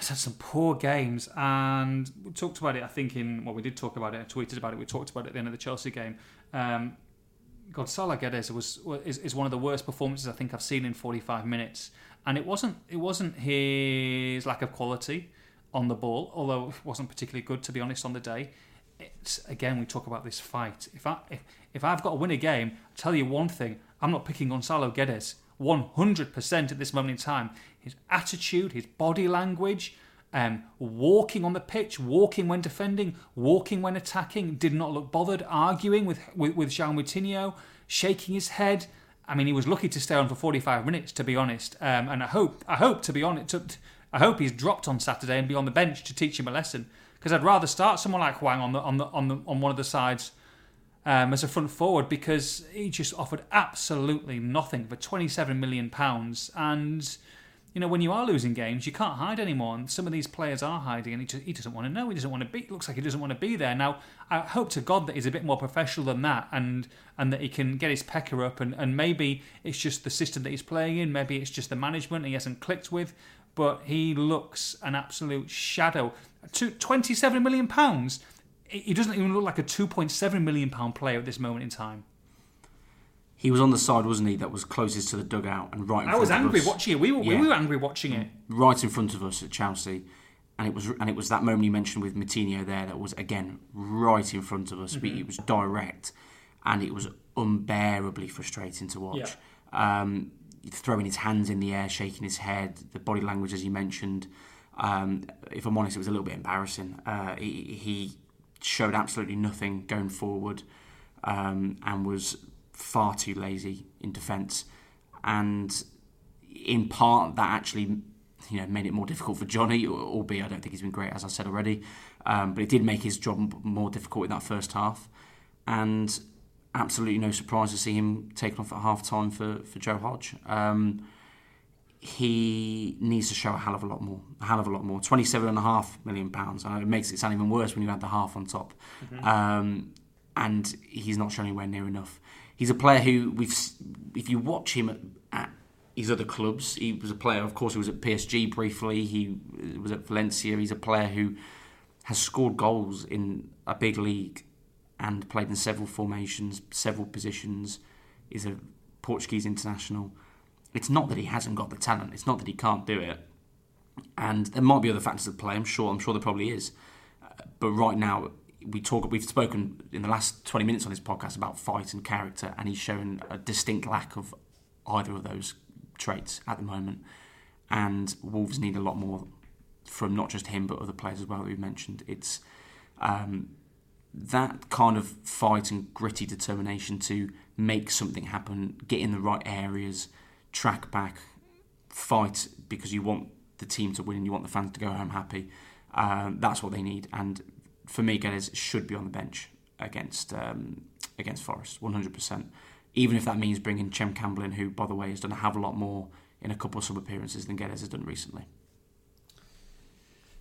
has had some poor games, and we talked about it. I think in well, we did talk about it. I tweeted about it. We talked about it at the end of the Chelsea game. Um, Gonzalo Guedes was is, is one of the worst performances I think I've seen in 45 minutes, and it wasn't it wasn't his lack of quality on the ball, although it wasn't particularly good to be honest on the day. It's again we talk about this fight. If I if, if I've got to win a game, I tell you one thing: I'm not picking Gonzalo Guedes 100% at this moment in time. His attitude, his body language, um, walking on the pitch, walking when defending, walking when attacking, did not look bothered, arguing with with, with João Moutinho, shaking his head. I mean, he was lucky to stay on for 45 minutes, to be honest. Um, and I hope, I hope to be honest, to, I hope he's dropped on Saturday and be on the bench to teach him a lesson. Because I'd rather start someone like Hwang on the on the on the on one of the sides um, as a front forward because he just offered absolutely nothing for 27 million pounds. And you know, when you are losing games, you can't hide anymore. And some of these players are hiding, and he, just, he doesn't want to know. He doesn't want to be. Looks like he doesn't want to be there. Now, I hope to God that he's a bit more professional than that, and and that he can get his pecker up. And, and maybe it's just the system that he's playing in. Maybe it's just the management he hasn't clicked with. But he looks an absolute shadow. To 27 million pounds he doesn't even look like a 2.7 million pound player at this moment in time. He was on the side, wasn't he? That was closest to the dugout and right. I was angry watching it. We were yeah. we were angry watching it. Right in front of us at Chelsea, and it was and it was that moment you mentioned with Moutinho there that was again right in front of us. Mm-hmm. It was direct, and it was unbearably frustrating to watch. Yeah. Um, throwing his hands in the air, shaking his head, the body language as you mentioned. Um, if I'm honest, it was a little bit embarrassing. Uh, he, he showed absolutely nothing going forward um, and was far too lazy in defence. And in part, that actually you know made it more difficult for Johnny, albeit I don't think he's been great, as I said already. Um, but it did make his job more difficult in that first half. And absolutely no surprise to see him taken off at half time for, for Joe Hodge. Um, he needs to show a hell of a lot more. A hell of a lot more. Twenty-seven and a half million pounds. And it makes it sound even worse when you add the half on top. Mm-hmm. Um, and he's not showing anywhere near enough. He's a player who we've. If you watch him at, at his other clubs, he was a player. Of course, he was at PSG briefly. He was at Valencia. He's a player who has scored goals in a big league and played in several formations, several positions. He's a Portuguese international it's not that he hasn't got the talent. It's not that he can't do it. And there might be other factors at play. I'm sure. I'm sure there probably is. Uh, but right now, we talk. We've spoken in the last 20 minutes on this podcast about fight and character, and he's shown a distinct lack of either of those traits at the moment. And Wolves need a lot more from not just him but other players as well that we've mentioned. It's um, that kind of fight and gritty determination to make something happen, get in the right areas, track back, fight because you want the team to win and you want the fans to go home happy. Um, that's what they need. And for me, Guedes should be on the bench against um, against Forest, 100%. Even if that means bringing Chem Campbell in, who, by the way, has done a hell a lot more in a couple of sub appearances than Guedes has done recently.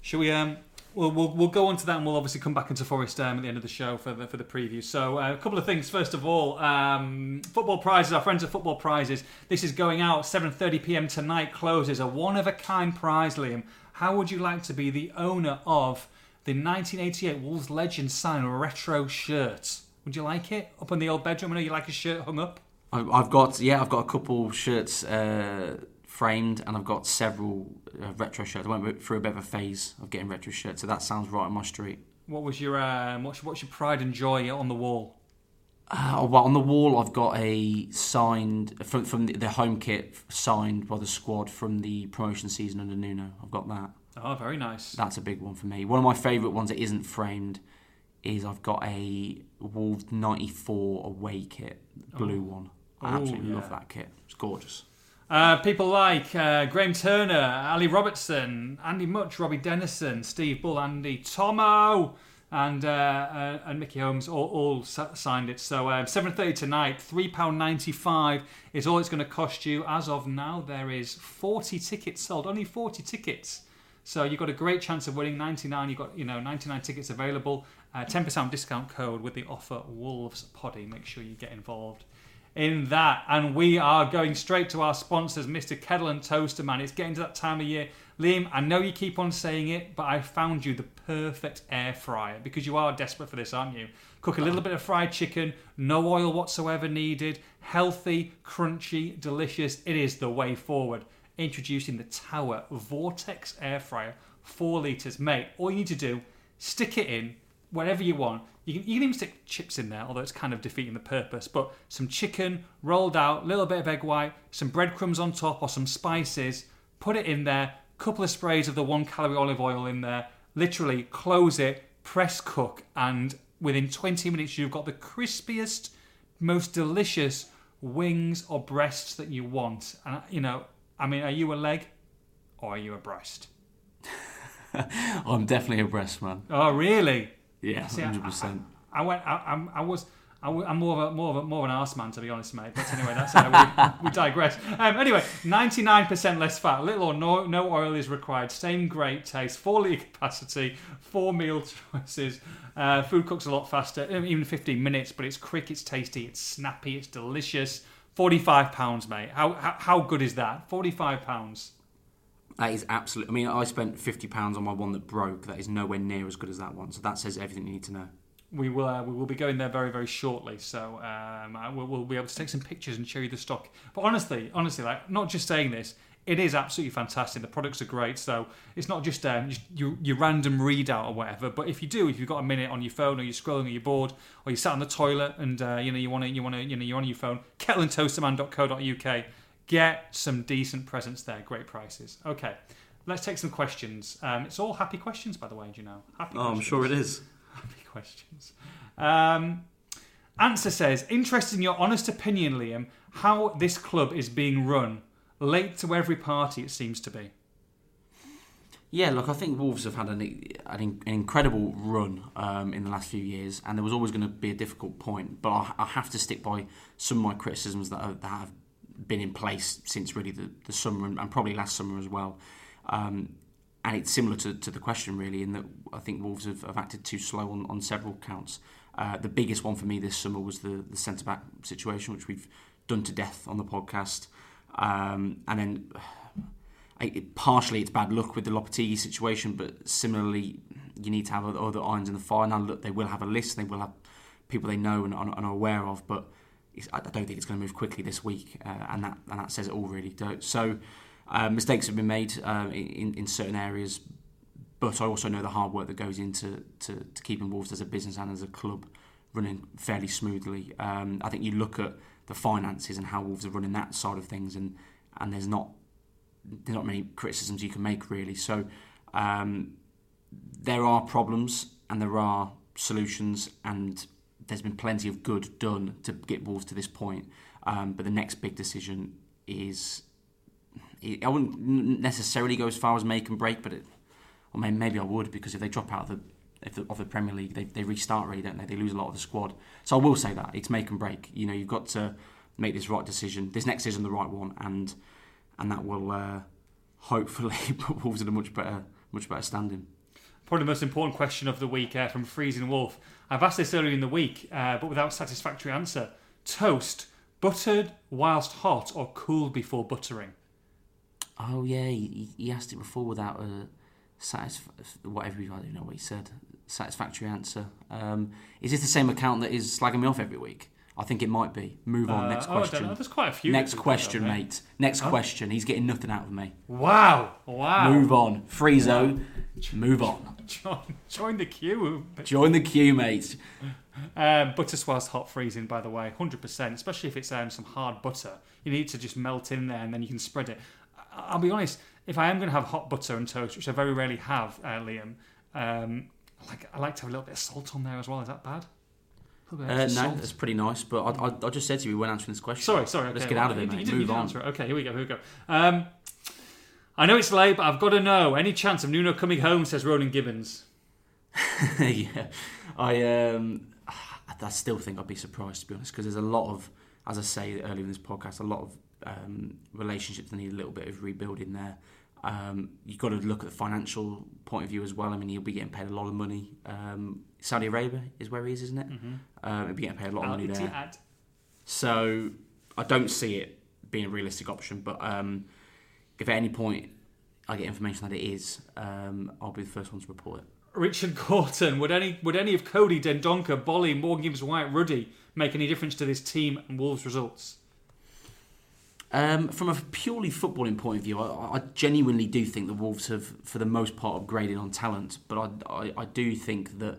Shall we um, We'll, we'll, we'll go on to that and we'll obviously come back into Forest um, at the end of the show for the, for the preview. So, uh, a couple of things. First of all, um, football prizes, our friends at Football Prizes. This is going out 7.30 pm tonight, closes. A one of a kind prize, Liam. How would you like to be the owner of the 1988 Wolves Legend sign retro shirt? Would you like it up in the old bedroom? I know you like a shirt hung up. I've got yeah, I've got a couple shirts uh, framed, and I've got several uh, retro shirts. I went through a bit of a phase of getting retro shirts, so that sounds right on my street. What was your um, what's, what's your pride and joy on the wall? Uh, well, on the wall, I've got a signed from from the, the home kit signed by the squad from the promotion season under Nuno. I've got that. Oh, very nice. That's a big one for me. One of my favourite ones that isn't framed is I've got a Wolves '94 away kit, blue oh. one. I absolutely yeah. love that kit. It's gorgeous. Uh, people like uh, Graham Turner, Ali Robertson, Andy Mutch, Robbie Dennison, Steve Bull, Andy Tomo, and uh, uh and Mickey Holmes all, all signed it. So uh, 7:30 tonight, three pound ninety five is all it's going to cost you. As of now, there is 40 tickets sold, only 40 tickets. So you've got a great chance of winning 99. You've got you know 99 tickets available. 10% uh, discount code with the offer Wolves Poddy. Make sure you get involved in that. And we are going straight to our sponsors, Mr. Kettle and Toaster Man. It's getting to that time of year. Liam, I know you keep on saying it, but I found you the perfect air fryer because you are desperate for this, aren't you? Cook a little bit of fried chicken, no oil whatsoever needed, healthy, crunchy, delicious. It is the way forward. Introducing the Tower Vortex air fryer, four litres. Mate, all you need to do, stick it in, whatever you want. You can, you can even stick chips in there, although it's kind of defeating the purpose. But some chicken rolled out, a little bit of egg white, some breadcrumbs on top, or some spices. Put it in there. Couple of sprays of the one calorie olive oil in there. Literally close it, press cook, and within 20 minutes you've got the crispiest, most delicious wings or breasts that you want. And you know, I mean, are you a leg or are you a breast? I'm definitely a breast man. Oh, really? Yeah, hundred percent. I, went. I, I, was. I, am more of a more of a, more of an arse man to be honest, mate. But anyway, that's uh, we, we, digress. Um, anyway, 99% less fat, little or no no oil is required. Same great taste, four litre capacity, four meal choices. Uh, food cooks a lot faster, even 15 minutes. But it's quick, it's tasty, it's snappy, it's delicious. 45 pounds, mate. How, how how good is that? 45 pounds. That is absolute. I mean, I spent fifty pounds on my one that broke. That is nowhere near as good as that one. So that says everything you need to know. We will. Uh, we will be going there very, very shortly. So um, we'll, we'll, be able to take some pictures and show you the stock. But honestly, honestly, like not just saying this, it is absolutely fantastic. The products are great. So it's not just, um, your, your random readout or whatever. But if you do, if you've got a minute on your phone or you're scrolling or you're bored or you sat on the toilet and uh, you know you want to, you want to, you know, you're on your phone, kettleandtoasterman.co.uk get some decent presents there. Great prices. Okay, let's take some questions. Um, it's all happy questions, by the way. Do you know? Happy. Oh, questions. I'm sure it is. Happy questions. Um, answer says, interested in your honest opinion, Liam, how this club is being run. Late to every party, it seems to be. Yeah, look, I think Wolves have had an, an, incredible run um, in the last few years, and there was always going to be a difficult point. But I, I have to stick by some of my criticisms that, are, that have been in place since really the, the summer and, and probably last summer as well. Um, and it's similar to, to the question really in that I think Wolves have, have acted too slow on, on several counts. Uh, the biggest one for me this summer was the, the centre back situation, which we've done to death on the podcast. Um, and then it, partially it's bad luck with the Lopetegui situation, but similarly you need to have other irons in the fire. Now look, they will have a list, they will have people they know and, and are aware of, but I don't think it's going to move quickly this week, uh, and that and that says it all really. So uh, mistakes have been made uh, in in certain areas, but I also know the hard work that goes into to, to keeping Wolves as a business and as a club running fairly smoothly. Um, I think you look at the finances and how Wolves are running that side of things, and and there's not there's not many criticisms you can make really. So um, there are problems and there are solutions, and there's been plenty of good done to get Wolves to this point. Um, but the next big decision is I wouldn't necessarily go as far as make and break, but it, or maybe I would because if they drop out of the, the, of the Premier League, they, they restart really, don't they? They lose a lot of the squad. So I will say that it's make and break. You know, you've got to make this right decision. This next decision, the right one, and and that will uh, hopefully put Wolves in a much better much better standing. Probably the most important question of the week uh, from Freezing Wolf. I've asked this earlier in the week, uh, but without satisfactory answer. Toast, buttered whilst hot or cooled before buttering? Oh yeah, he, he asked it before without a satisf- whatever I don't know what he said. Satisfactory answer. Um, is this the same account that is slagging me off every week? I think it might be. Move on. Uh, next question. Oh, There's quite a few. Next question, mate. Next huh? question. He's getting nothing out of me. Wow. Wow. Move on. Friezo. Wow. Move on. Join, join the queue. Join the queue, mate. Um, butter swirls hot freezing, by the way, 100%, especially if it's um, some hard butter. You need to just melt in there and then you can spread it. I'll be honest, if I am going to have hot butter and toast, which I very rarely have, uh, Liam, um, I like I like to have a little bit of salt on there as well. Is that bad? Uh, no, that's pretty nice. But I, I, I, just said to you, we weren't answering this question. Sorry, sorry. Okay, Let's get well, out of it, mate. Move on. It. Okay, here we go. Here we go. Um, I know it's late, but I've got to know. Any chance of Nuno coming home? Says Ronan Gibbons. yeah, I um, I still think I'd be surprised to be honest because there's a lot of, as I say earlier in this podcast, a lot of um, relationships that need a little bit of rebuilding there. Um, you've got to look at the financial point of view as well. I mean, he'll be getting paid a lot of money. Um, Saudi Arabia is where he is, isn't it? Mm-hmm. Uh, he'll be getting paid a lot of money there. So I don't see it being a realistic option. But um, if at any point I get information that it is, um, I'll be the first one to report it. Richard Gorton, would any would any of Coady, Dendoncker, Boly, Morgan Gibbs White, Ruddy make any difference to this team and Wolves' results? Um, from a purely footballing point of view, I, I, genuinely do think the Wolves have, for the most part, upgraded on talent. But I, I, I do think that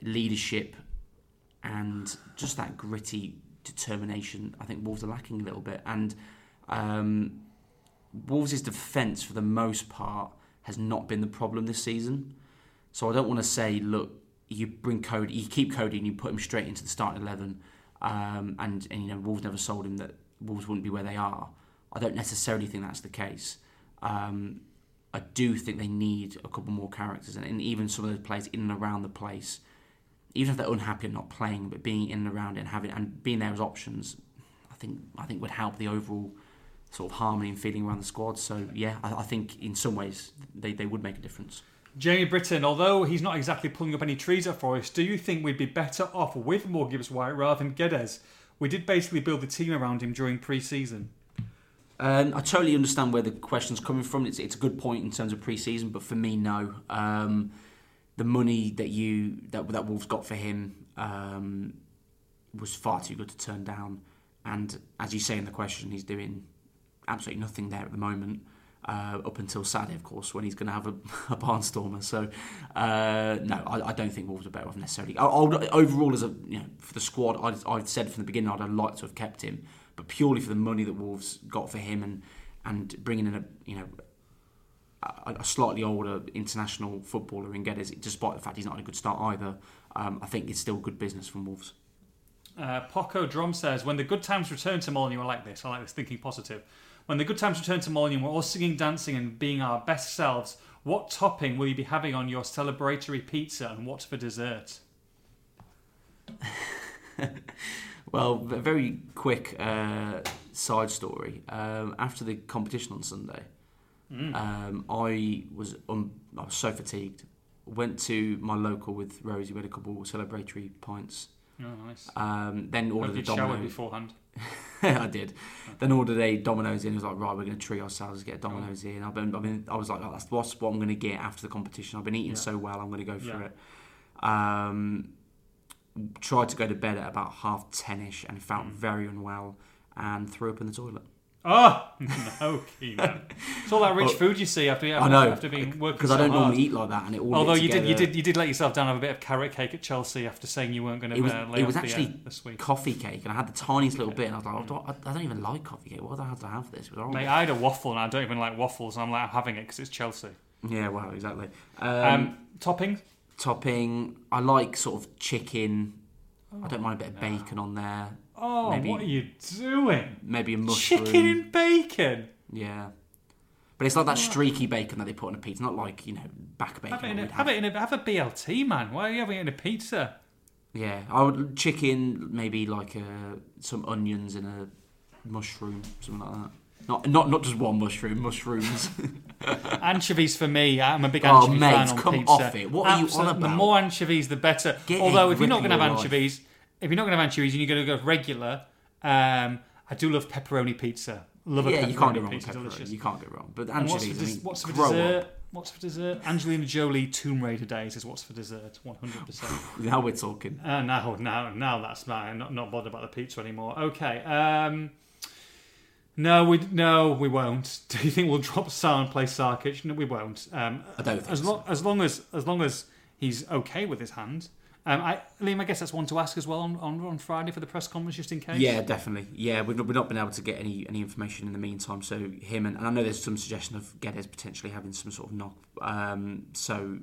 leadership and just that gritty determination, I think Wolves are lacking a little bit. And um, Wolves' defence, for the most part, has not been the problem this season. So I don't want to say, look, you bring Coady, you keep Coady and you put him straight into the starting eleven um, and, and you know Wolves never sold him that Wolves wouldn't be where they are. I don't necessarily think that's the case. Um, I do think they need a couple more characters, and, and even some of those players in and around the place, even if they're unhappy and not playing, but being in and around it and having and being there as options, I think I think would help the overall sort of harmony and feeling around the squad. So yeah, I, I think in some ways they, they would make a difference. Jamie Britton, although he's not exactly pulling up any trees at Forest, do you think we'd be better off with more Gibbs White rather than Guedes? We did basically build the team around him during pre-season. Um, I totally understand where the question's coming from. It's, it's a good point in terms of pre-season, but for me, no. Um, the money that you that that Wolves got for him um, was far too good to turn down. And as you say in the question, he's doing absolutely nothing there at the moment uh, up until Saturday, of course, when he's going to have a, a barnstormer. So, uh, no, I, I, don't think Wolves are better off necessarily. I, overall, as a you know, for the squad, I'd, I'd said from the beginning I'd have liked to have kept him, but purely for the money that Wolves got for him and and bringing in a you know a, a slightly older international footballer in Guedes, despite the fact he's not a good start either. Um, I think it's still good business from Wolves. Uh, Poco Drum says, when the good times return to Molineux, I like this. I like this thinking positive. When the good times return to Molineux, we're all singing, dancing, and being our best selves. What topping will you be having on your celebratory pizza, and what for dessert? well, a very quick uh, side story. Um, after the competition on Sunday, mm. um, I was um, I was so fatigued. Went to my local with Rosie. We had a couple of celebratory pints. Oh, nice. Um, then ordered a Domino. beforehand. I did. Then ordered a Domino's in. I was like, right, we're going to treat ourselves, get a Domino's in. I've been, I've been, I was like, that's what I'm going to get after the competition. I've been eating yeah. so well, I'm going to go for yeah. it. Um, tried to go to bed at about half ten ish and felt mm. very unwell and threw up in the toilet. Oh no, Keenan! It's all that rich food you see after, I know after being working because so I don't hard. normally eat like that, and it all. Although lit you did, you together. did, you did let yourself down have a bit of carrot cake at Chelsea after saying you weren't going to It was, uh, lay it was off actually the, uh, the sweet. coffee cake, and I had the tiniest little bit, and I was like, I don't, I don't even like coffee cake. Why the hell did I have this? It was horrible. Mate, I had a waffle and I don't even like waffles. And I'm like I'm having it because it's Chelsea. Yeah, well, exactly. Um, Um, topping? topping, I like sort of chicken. I don't mind a bit of bacon on there. Oh, maybe- what are you doing? Maybe a mushroom. Chicken and bacon. Yeah. But it's like that streaky bacon that they put on a pizza, not like, you know, back bacon. Have it, in a, have it in a have a BLT, man. Why are you having it in a pizza? Yeah, I would chicken, maybe like uh, some onions and a mushroom, something like that. Not not not just one mushroom, mushrooms. Anchovies for me. I'm a big Oh, anchovy mate, fan on come pizza. off it. What are you on Absolute- The about? more anchovies, the better. Get Although if you're not going to have life. anchovies, if you're not going to have anchovies and you're going to go regular, um, I do love pepperoni pizza. Love a yeah, pepperoni you can't go wrong with pepperoni. Delicious. You can't go wrong. But And what's anchovies, for, I mean, what's for dessert? up. What's for dessert? Angelina Jolie Tomb Raider days is what's for dessert. 100%. Now we're talking. Uh, now, now, now that's mine. Not not bothered about the pizza anymore. Okay. Um, no, we no, we won't. Do you think we'll drop Sá and play Sarkic? No, we won't. Um, I don't think as so. long as long as as long as he's okay with his hand. Um, I, Liam, I guess that's one to ask as well on, on, on Friday for the press conference, just in case. Yeah, definitely. Yeah, we've not, we've not been able to get any, any information in the meantime. So him and, and I know there's some suggestion of Guedes potentially having some sort of knock. Um, so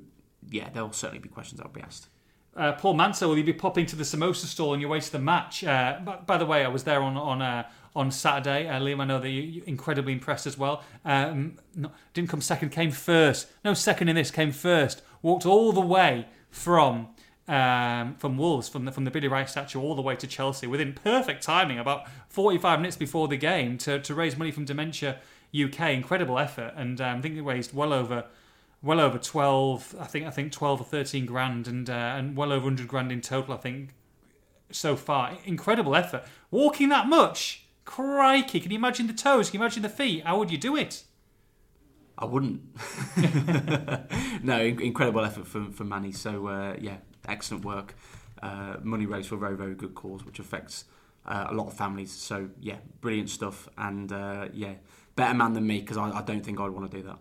yeah, there'll certainly be questions that'll be asked. Uh, Paul Manso, will you be popping to the samosa stall on your way to the match? Uh, by, by the way, I was there on on uh, on Saturday. Uh, Liam, I know that you, you're incredibly impressed as well. Um, no, didn't come second, came first. No second in this, came first. Walked all the way from um, from Wolves, from the from the Billy Wright statue, all the way to Chelsea within perfect timing, about 45 minutes before the game, to, to raise money from Dementia UK. Incredible effort, and um, I think they raised well over well over 12 i think i think 12 or 13 grand and uh, and well over 100 grand in total i think so far incredible effort walking that much crikey can you imagine the toes can you imagine the feet how would you do it I wouldn't. no, incredible effort from from Manny. So uh, yeah, excellent work. Uh, money raised for a very very good cause, which affects uh, a lot of families. So yeah, brilliant stuff. And uh, yeah, better man than me because I, I don't think I'd want to do that.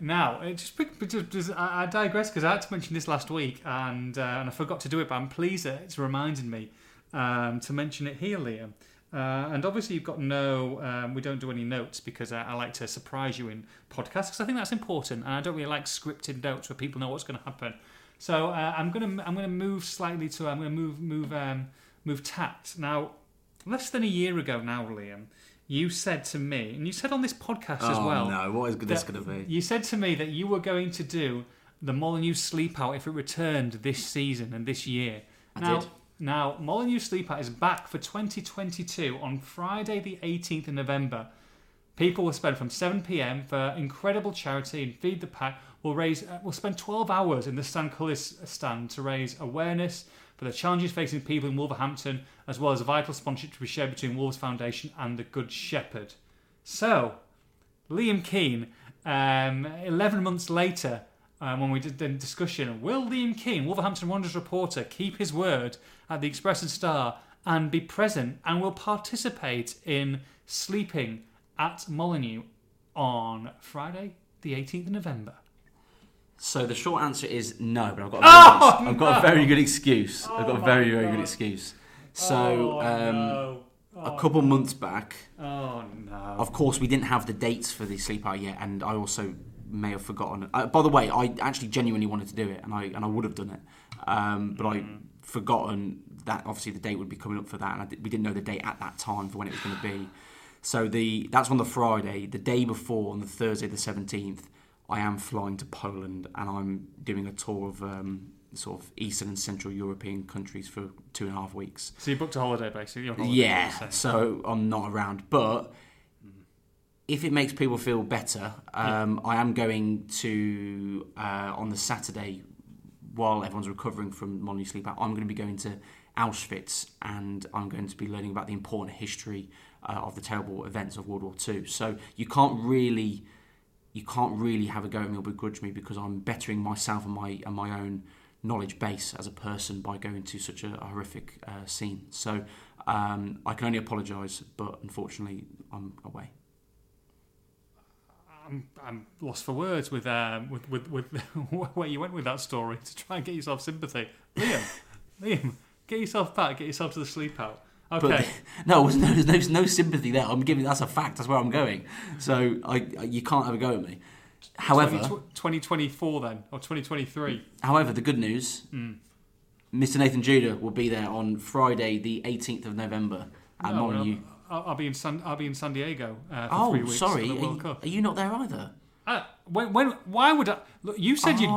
now just, just, just I digress because I had to mention this last week and uh, and I forgot to do it but I'm pleased that it's reminded me um, to mention it here Liam uh, and obviously you've got no um, we don't do any notes because I, I like to surprise you in podcasts because I think that's important and I don't really like scripted notes where people know what's going to happen so uh, I'm gonna I'm gonna move slightly to I'm gonna move move um, move tact now less than a year ago now Liam you said to me and you said on this podcast as oh well no, what is this going to be? you said to me that you were going to do the Molineux Sleep Out if it returned this season and this year. I now, did. Now, Molineux Sleep Out is back for 2022 on Friday, the 18th of November. People will spend from 7 pm for incredible charity and Feed the Pack. We'll raise. Uh, we'll spend 12 hours in the Stan Cullis stand to raise awareness for the challenges facing people in Wolverhampton, as well as a vital sponsorship to be shared between Wolves Foundation and the Good Shepherd. So, Liam Keane, um, 11 months later, um, when we did the discussion, will Liam Keane, Wolverhampton Wanderers reporter, keep his word at the Express and Star and be present and will participate in sleeping at Molineux on Friday, the 18th of November? So the short answer is no, but I've got a Oh, very, I've got a very good excuse. I've got Oh a very my very good excuse. So oh, um, no. a couple months back, Oh, no. Of course, we didn't have the dates for the sleep out yet, and I also may have forgotten. Uh, by the way, I actually genuinely wanted to do it, and I and I would have done it, um, but I forgotten that obviously the date would be coming up for that, and I we didn't know the date at that time for when it was going to be. So the that's on the Friday. The day before, on the Thursday, the seventeenth, I am flying to Poland, and I'm doing a tour of um, sort of Eastern and Central European countries for two and a half weeks. So you booked a holiday, basically. Holiday, Yeah, so I'm not around. But if it makes people feel better, um, I am going to uh, on the Saturday while everyone's recovering from Molineux Sleep Out. I'm going to be going to Auschwitz and I'm going to be learning about the important history uh, of the terrible events of World War II. So you can't really. You can't really have a go at me or begrudge me because I'm bettering myself and my and my own knowledge base as a person by going to such a, a horrific uh, scene. So um, I can only apologise, but unfortunately, I'm away. I'm, I'm lost for words with um, with, with, with where you went with that story to try and get yourself sympathy. Liam, Liam, get yourself back, get yourself to the sleep out. Okay. But no, there's no, there's no, no sympathy there. I'm giving that's a fact. That's where I'm going. So I, you can't have a go at me. However, 2024 then or 2023. however, the good news, Hmm. Mr. Nathan Judah will be there on Friday, the 18th of November at No, Molineux. I'll, I'll be in San I'll be in San Diego uh, for Oh, three weeks sorry. Are you, are you not there either? Uh, when, when, why would I? Look, you said you'd Oh,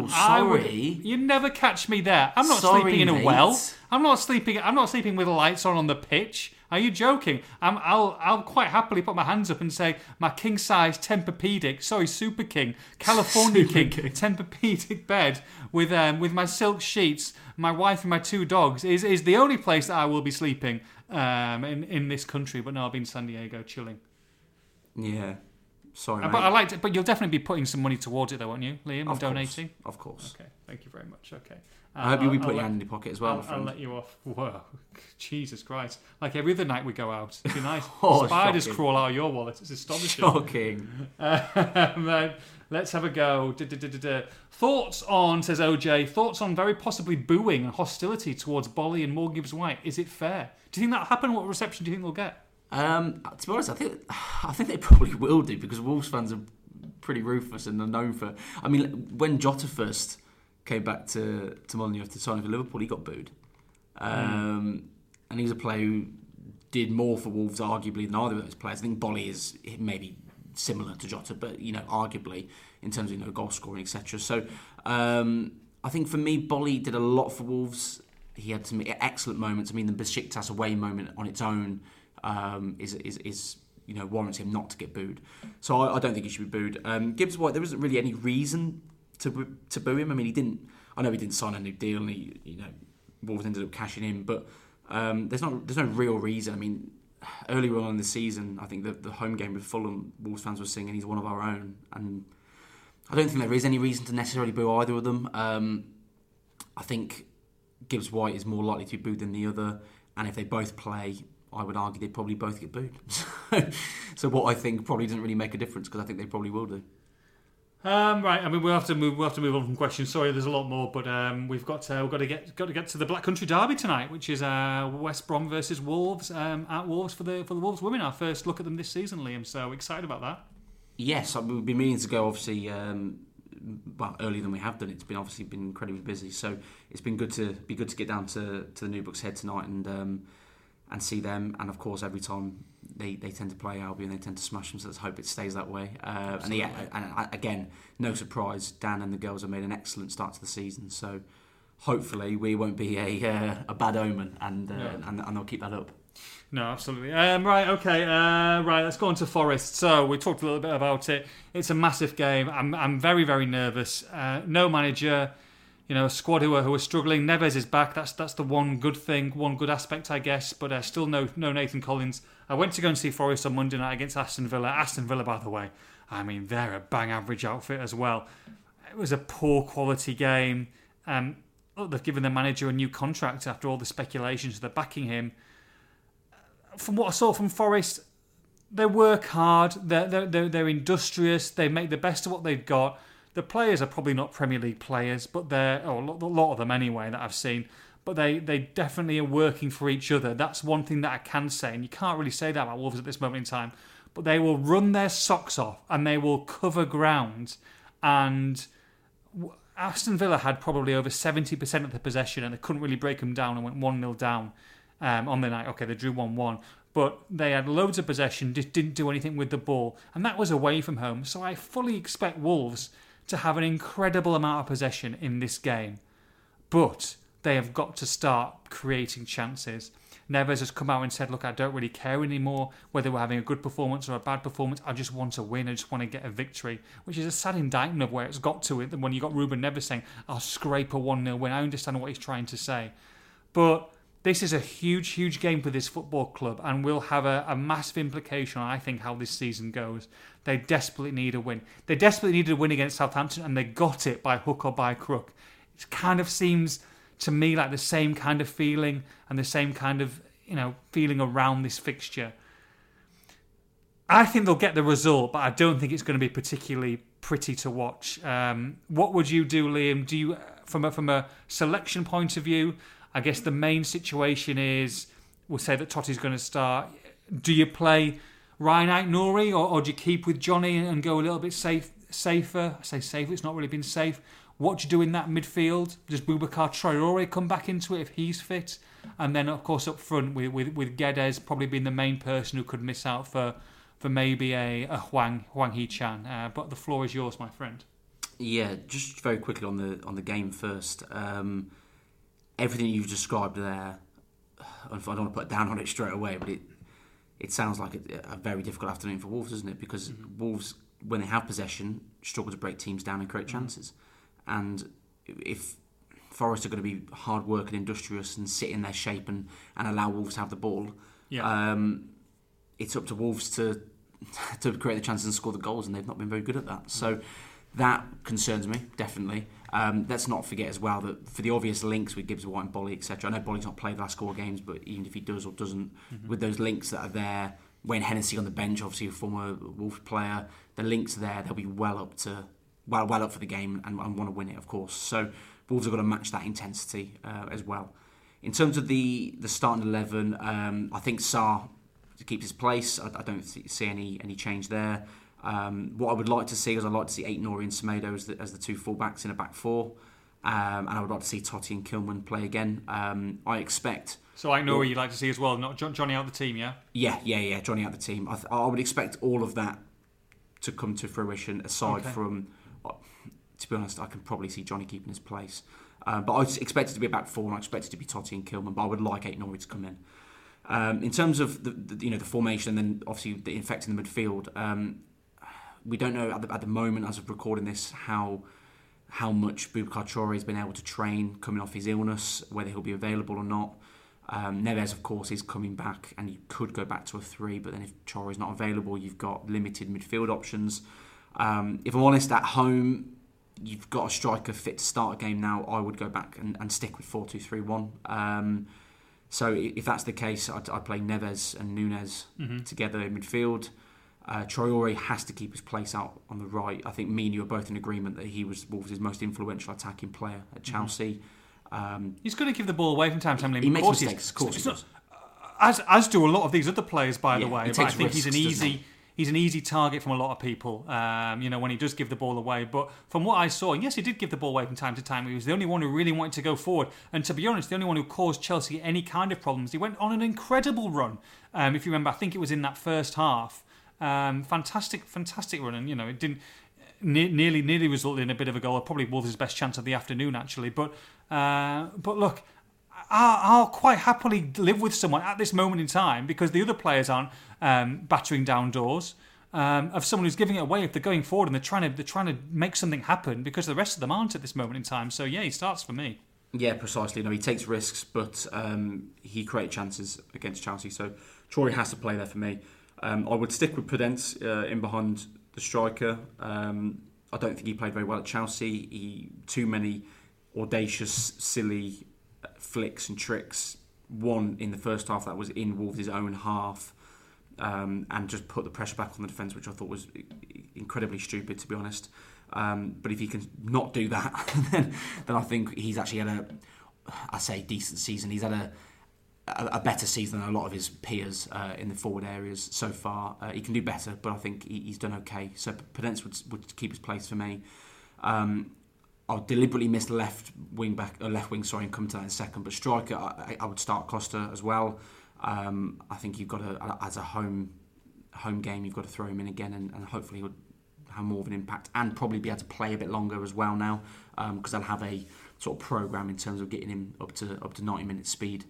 go. I would- sorry. you'd never catch me there. I'm not Sorry, sleeping in a mate. well. I'm not sleeping. I'm not sleeping with the lights on on the pitch. Are you joking? I'm, I'll I'll quite happily put my hands up and say my king size Tempur-Pedic, sorry Super King, California King. Tempur-Pedic bed with um with my silk sheets, my wife and my two dogs is is the only place that I will be sleeping um in in this country. But no, I'll be in San Diego chilling. Yeah. Sorry, Uh, mate. But I like to, but you'll definitely be putting some money towards it, though, won't you, Liam? of donating. Course, of course. Okay, thank you very much. Okay, I hope you'll be putting your hand in your pocket as well, I'll, I'll let you off. Whoa, Jesus Christ! Like every other night we go out. It'd be nice. Oh, Spiders shocking. crawl out of your wallet. It's astonishing. Shocking. Um, uh, let's have a go. Da, da, da, da, da. Thoughts on says OJ. Thoughts on very possibly booing and hostility towards Boly and Moore Gibbs White. Is it fair? Do you think that'll happen? What reception do you think they'll get? Um, to be honest, I think I think they probably will do because Wolves fans are pretty ruthless and they're known for. I mean, when Jota first came back to to Molineux after signing for Liverpool, he got booed, um, and he's a player who did more for Wolves arguably than either of those players. I think Boly is maybe similar to Jota, but you know, arguably in terms of you know goal scoring, etc. So um, I think for me, Boly did a lot for Wolves. He had some excellent moments. I mean, the Besiktas away moment on its own um, is, is is you know warrants him not to get booed. So I, I don't think he should be booed. Um, Gibbs White, there isn't really any reason to to boo him. I mean, he didn't. I know he didn't sign a new deal, and he you know Wolves ended up cashing in, but um, there's not there's no real reason. I mean, earlier on in the season, I think the the home game with Fulham, Wolves fans were singing he's one of our own, and I don't think there is any reason to necessarily boo either of them. Um, I think Gibbs White is more likely to be booed than the other, and if they both play, I would argue they'd probably both get booed. so what I think probably doesn't really make a difference because I think they probably will do. Um, right, I mean we'll have to move. We'll have to move on from questions. Sorry, there's a lot more, but um, we've got to, we've got to get got to get to the Black Country Derby tonight, which is uh, West Brom versus Wolves um, at Wolves for the for the Wolves women. Our first look at them this season, Liam. So excited about that. Yes, I- we've been meaning to go obviously um, well earlier than we have done. It's been obviously been incredibly busy, so it's been good to be good to get down to, to the New Bucks Head tonight and um, and see them. And of course, every time they, they tend to play Albion, they tend to smash them. So let's hope it stays that way. Uh, and yeah, and uh, again, no surprise, Dan and the girls have made an excellent start to the season. So hopefully, we won't be a uh, a bad omen, and, uh, No. and and they'll keep that up. No, absolutely. Um, right, okay. Uh, right, let's go on to Forest. So we talked a little bit about it. It's a massive game. I'm, I'm very, very nervous. Uh, no manager. You know, a squad who are, who are struggling. Neves is back. That's that's the one good thing, one good aspect, I guess. But uh, still no no Nathan Collins. I went to go and see Forest on Monday night against Aston Villa. Aston Villa, by the way, I mean they're a bang average outfit as well. It was a poor quality game. Um, look, they've given the manager a new contract after all the speculations. They're backing him from what I saw from Forest, they work hard. They're, they're, they're, they're industrious. They make the best of what they've got. The players are probably not Premier League players, but they're oh, a lot- of them anyway that I've seen. But they, they definitely are working for each other. That's one thing that I can say, and you can't really say that about Wolves at this moment in time. But they will run their socks off and they will cover ground. And Aston Villa had probably over 70% of the possession and they couldn't really break them down and went 1 0 down um, on the night. Okay, they drew 1 1. But they had loads of possession, just didn't do anything with the ball. And that was away from home. So I fully expect Wolves to have an incredible amount of possession in this game. But they have got to start creating chances. Neves has come out and said, Look, I don't really care anymore whether we're having a good performance or a bad performance. I just want to win. I just want to get a victory, which is a sad indictment of where it's got to it. When you got Ruben Neves saying, I'll scrape a 1 0 win, I understand what he's trying to say. But this is a huge, huge game for this football club and will have a, a massive implication on, I think, how this season goes. They desperately need a win. They desperately needed a win against Southampton and they got it by hook or by crook. It kind of seems to me like the same kind of feeling and the same kind of, you know, feeling around this fixture. I think they'll get the result, but I don't think it's going to be particularly pretty to watch. Um, what would you do, Liam? Do you, from a, from a selection point of view, I guess the main situation is we'll say that Toti's going to start. Do you play Ryan Aït-Nouri or, or do you keep with Johnny and go a little bit safe, safer? I say safer, it's not really been safe. What do you do in that midfield? Does Boubacar Traore come back into it if he's fit? And then, of course, up front with, with, with Guedes probably being the main person who could miss out for for maybe a, a Hwang Hwang Hee Chan. Uh, but the floor is yours, my friend. Yeah, just very quickly on the on the game first. Um, everything you've described there, I don't want to put down on it straight away, but it it sounds like a, a very difficult afternoon for Wolves, doesn't it? Because mm-hmm. Wolves, when they have possession, struggle to break teams down and create mm-hmm. chances. And if Forest are going to be hard working, industrious and sit in their shape and, and allow Wolves to have the ball, yeah. um, it's up to Wolves to to create the chances and score the goals, and they've not been very good at that. So that concerns me definitely. Um, let's not forget as well that for the obvious links with Gibbs White and Boly, etc. I know Boly's not played the last four games, but even if he does or doesn't, mm-hmm. with those links that are there, Wayne Hennessey on the bench, obviously a former Wolves player, the links there, they'll be well up to well well up for the game and, and want to win it, of course. So Wolves have got to match that intensity uh, as well. In terms of the the starting eleven, um, I think Sá to keep his place. I, I don't see any any change there. Um, what I would like to see is I'd like to see Aït-Nouri and Semedo as the, as the two fullbacks in a back four. Um, and I would like to see Toti and Kilman play again. Um, I expect. So Aït-Nouri you'd like to see as well, not Johnny out the team, yeah? Yeah, yeah, yeah, Johnny out the team. I, th- I would expect all of that to come to fruition aside okay. from, uh, to be honest, I can probably see Johnny keeping his place. Um, but I expect it to be a back four and I expect it to be Toti and Kilman, but I would like Aït-Nouri to come in. Um, in terms of the, the, you know the formation and then obviously the infecting the midfield, um, we don't know at the, at the moment as of recording this how how much Boubacar Traore has been able to train coming off his illness, whether he'll be available or not. Um, Neves, of course, is coming back, and you could go back to a three, but then if Traore is not available, you've got limited midfield options. Um, if I'm honest, at home, you've got a striker fit to start a game now. I would go back and, and stick with 4 2 3 1. Um, so if that's the case, I'd, I'd play Neves and Nunes mm-hmm. together in midfield. Uh, Traore has to keep his place out on the right. I think me and you are both in agreement that he was Wolves' most influential attacking player at mm-hmm. Chelsea. Mm-hmm. Um, He's going to give the ball away from time to time. He makes mistakes, of course. Not, as as do a lot of these other players, by yeah, the way. But I think risks, he's an easy he's an easy target from a lot of people. Um, you know, when he does give the ball away. But from what I saw, yes, he did give the ball away from time to time. He was the only one who really wanted to go forward. And to be honest, the only one who caused Chelsea any kind of problems. He went on an incredible run. Um, if you remember, I think it was in that first half. Um, fantastic, fantastic run, and you know it didn't ne- nearly nearly resulted in a bit of a goal. Probably Wolves' best chance of the afternoon, actually. But uh, but look, I'll, I'll, quite happily live with someone at this moment in time because the other players aren't um, battering down doors. Um, of someone who's giving it away if they're going forward and they're trying to they're trying to make something happen because the rest of them aren't at this moment in time. So yeah, he starts for me. Yeah, precisely. No, he takes risks, but um, he creates chances against Chelsea. So Troy has to play there for me. Um, I would stick with Podence uh, in behind the striker. Um, I don't think he played very well at Chelsea. He too many audacious, silly flicks and tricks. One in the first half that was in Wolves' own half, um, and just put the pressure back on the defence, which I thought was incredibly stupid, to be honest. Um, but if he can not do that, then, then I think he's actually had a, I say, decent season. He's had a a, better season than a lot of his peers uh, in the forward areas so far. Uh, he can do better, but I think he, he's done okay. So Podence would, would keep his place for me. Um, I'll deliberately miss left wing back, uh, left wing, sorry, and come to that in second. But striker, I, I would start Costa as well. Um, I think you've got to, as a home home game, you've got to throw him in again, and, and hopefully he'll have more of an impact and probably be able to play a bit longer as well now because um, they'll have a sort of program in terms of getting him up to up to 90 minutes speed.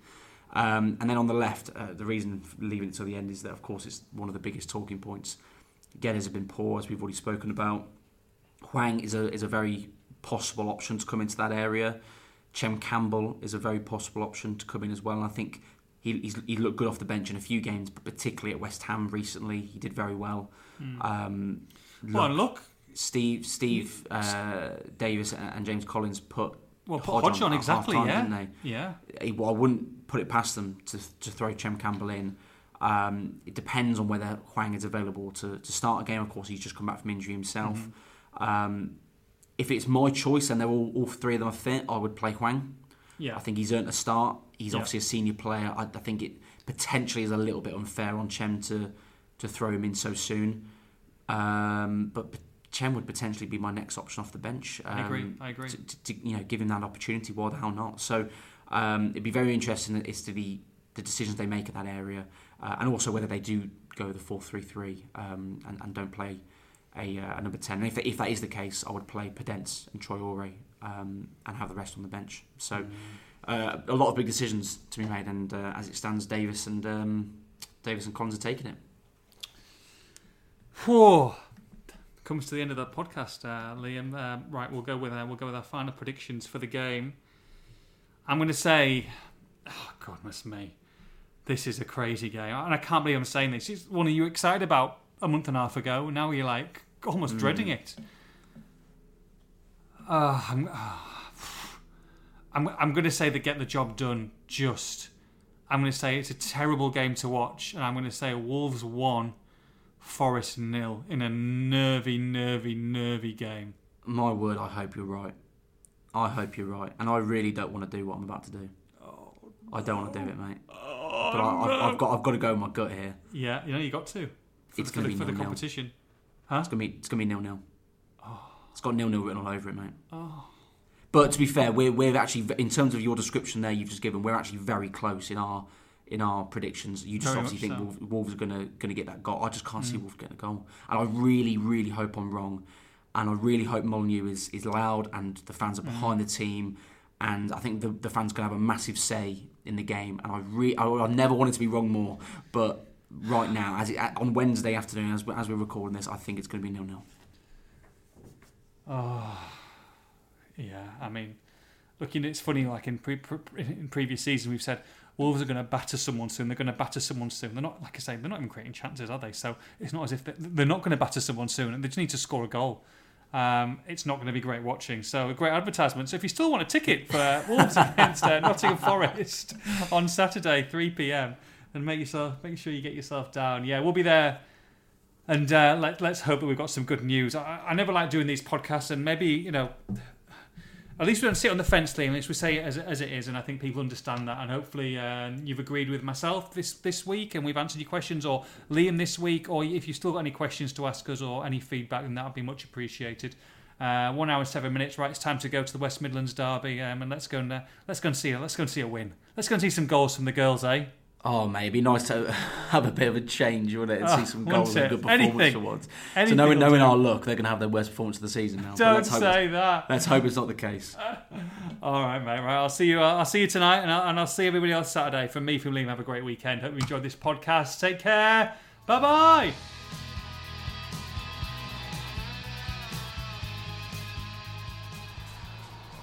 Um, and then on the left, uh, the reason for leaving it till the end is that, of course, it's one of the biggest talking points. Guedes have been poor, as we've already spoken about. Hwang is a is a very possible option to come into that area. Chem Campbell is a very possible option to come in as well. And I think he he's, he looked good off the bench in a few games, but particularly at West Ham recently, he did very well. Mm. Um, look, well, look, Steve Steve uh, Davis and James Collins put well, put Hodge, on, on exactly, time, yeah, didn't they? Yeah. Well, I wouldn't put it past them to to throw Chem Campbell in. Um, it depends on whether Hwang is available to, to start a game. Of course, he's just come back from injury himself. Mm-hmm. Um, if it's my choice and they're all, all three of them are fit, I would play Hwang. Yeah. I think he's earned a start. He's Yeah. obviously a senior player. I, I think it potentially is a little bit unfair on Chem to to throw him in so soon. Um, but Chem would potentially be my next option off the bench. Um, I agree. I agree. To, to, to, you know, give him that opportunity. Why the hell not? So um, it'd be very interesting as to the the decisions they make in that area, uh, and also whether they do go the four three three um, and, and don't play a, uh, a number ten. And if, if that is the case, I would play Podence and Traore um, and have the rest on the bench. So uh, a lot of big decisions to be made, and uh, as it stands, Davis and um, Davis and Collins are taking it. Whew. Comes to the end of the podcast, uh, Liam. Um, right, we'll go with our, we'll go with our final predictions for the game. I'm going to say, oh goodness me, this is a crazy game, and I can't believe I'm saying this. It's one of you excited about a month and a half ago. Now you're like almost dreading it. Uh, I'm, I'm, I'm going to say they get the job done. Just, I'm going to say it's a terrible game to watch, and I'm going to say Wolves won. Forest nil in a nervy, nervy, nervy game. My word, I hope you're right. I hope you're right, and I really don't want to do what I'm about to do. I don't want to do it, mate. but I, I've, I've got I've got to go with my gut here. Yeah, you know, you got to. For, It's gonna be for the nil-nil. competition. It's gonna be it's gonna be nil nil. Oh. It's got nil nil written all over it, mate. Oh. But to be fair, we're we're actually in terms of your description there you've just given, we're actually very close in our in our predictions. You just Very obviously think so. Wolves, Wolves are gonna gonna get that goal. I just can't see Mm. Wolves getting a goal, and I really really hope I'm wrong, and I really hope Molineux is is loud and the fans Mm. are behind the team. And I think the, the fans can have a massive say in the game. And I re- I, I never wanted to be wrong more, but right now, as it, on Wednesday afternoon, as, as we're recording this, I think it's going to be nil nil. Oh, yeah. I mean, looking, it's funny. Like in, pre- pre- in previous season, we've said Wolves are going to batter someone soon. They're going to batter someone soon. They're not, like I say, they're not even creating chances, are they? So it's not as if they're, they're not going to batter someone soon. They just need to score a goal. Um, it's not going to be great watching. So a great advertisement. So if you still want a ticket for Wolves against uh, Nottingham Forest on Saturday, 3 p.m., then make yourself make sure you get yourself down. Yeah, we'll be there. And uh, let, let's hope that we've got some good news. I, I never like doing these podcasts, and maybe you know, at least we don't sit on the fence, Liam. At least we say it as, as it is, and I think people understand that. And hopefully, uh, you've agreed with myself this this week, and we've answered your questions, or Liam this week, or if you've still got any questions to ask us or any feedback, then that would be much appreciated. Uh, one hour and seven minutes. Right, it's time to go to the West Midlands derby, um, and let's go and uh, let's go and see let's go and see a win. Let's go and see some goals from the girls, eh? Oh, mate, it'd be nice to have a bit of a change, wouldn't it? And Oh, see ah, some goals and good performance Anything. once. So knowing, knowing our luck, they're going to have their worst performance of the season now. Don't let's hope, say it's, that. let's hope it's not the case. All right, mate. Right, I'll see you. I'll see you tonight, and I'll, and I'll see everybody else Saturday. From me, from Liam, have a great weekend. Hope you enjoyed this podcast. Take care. Bye bye.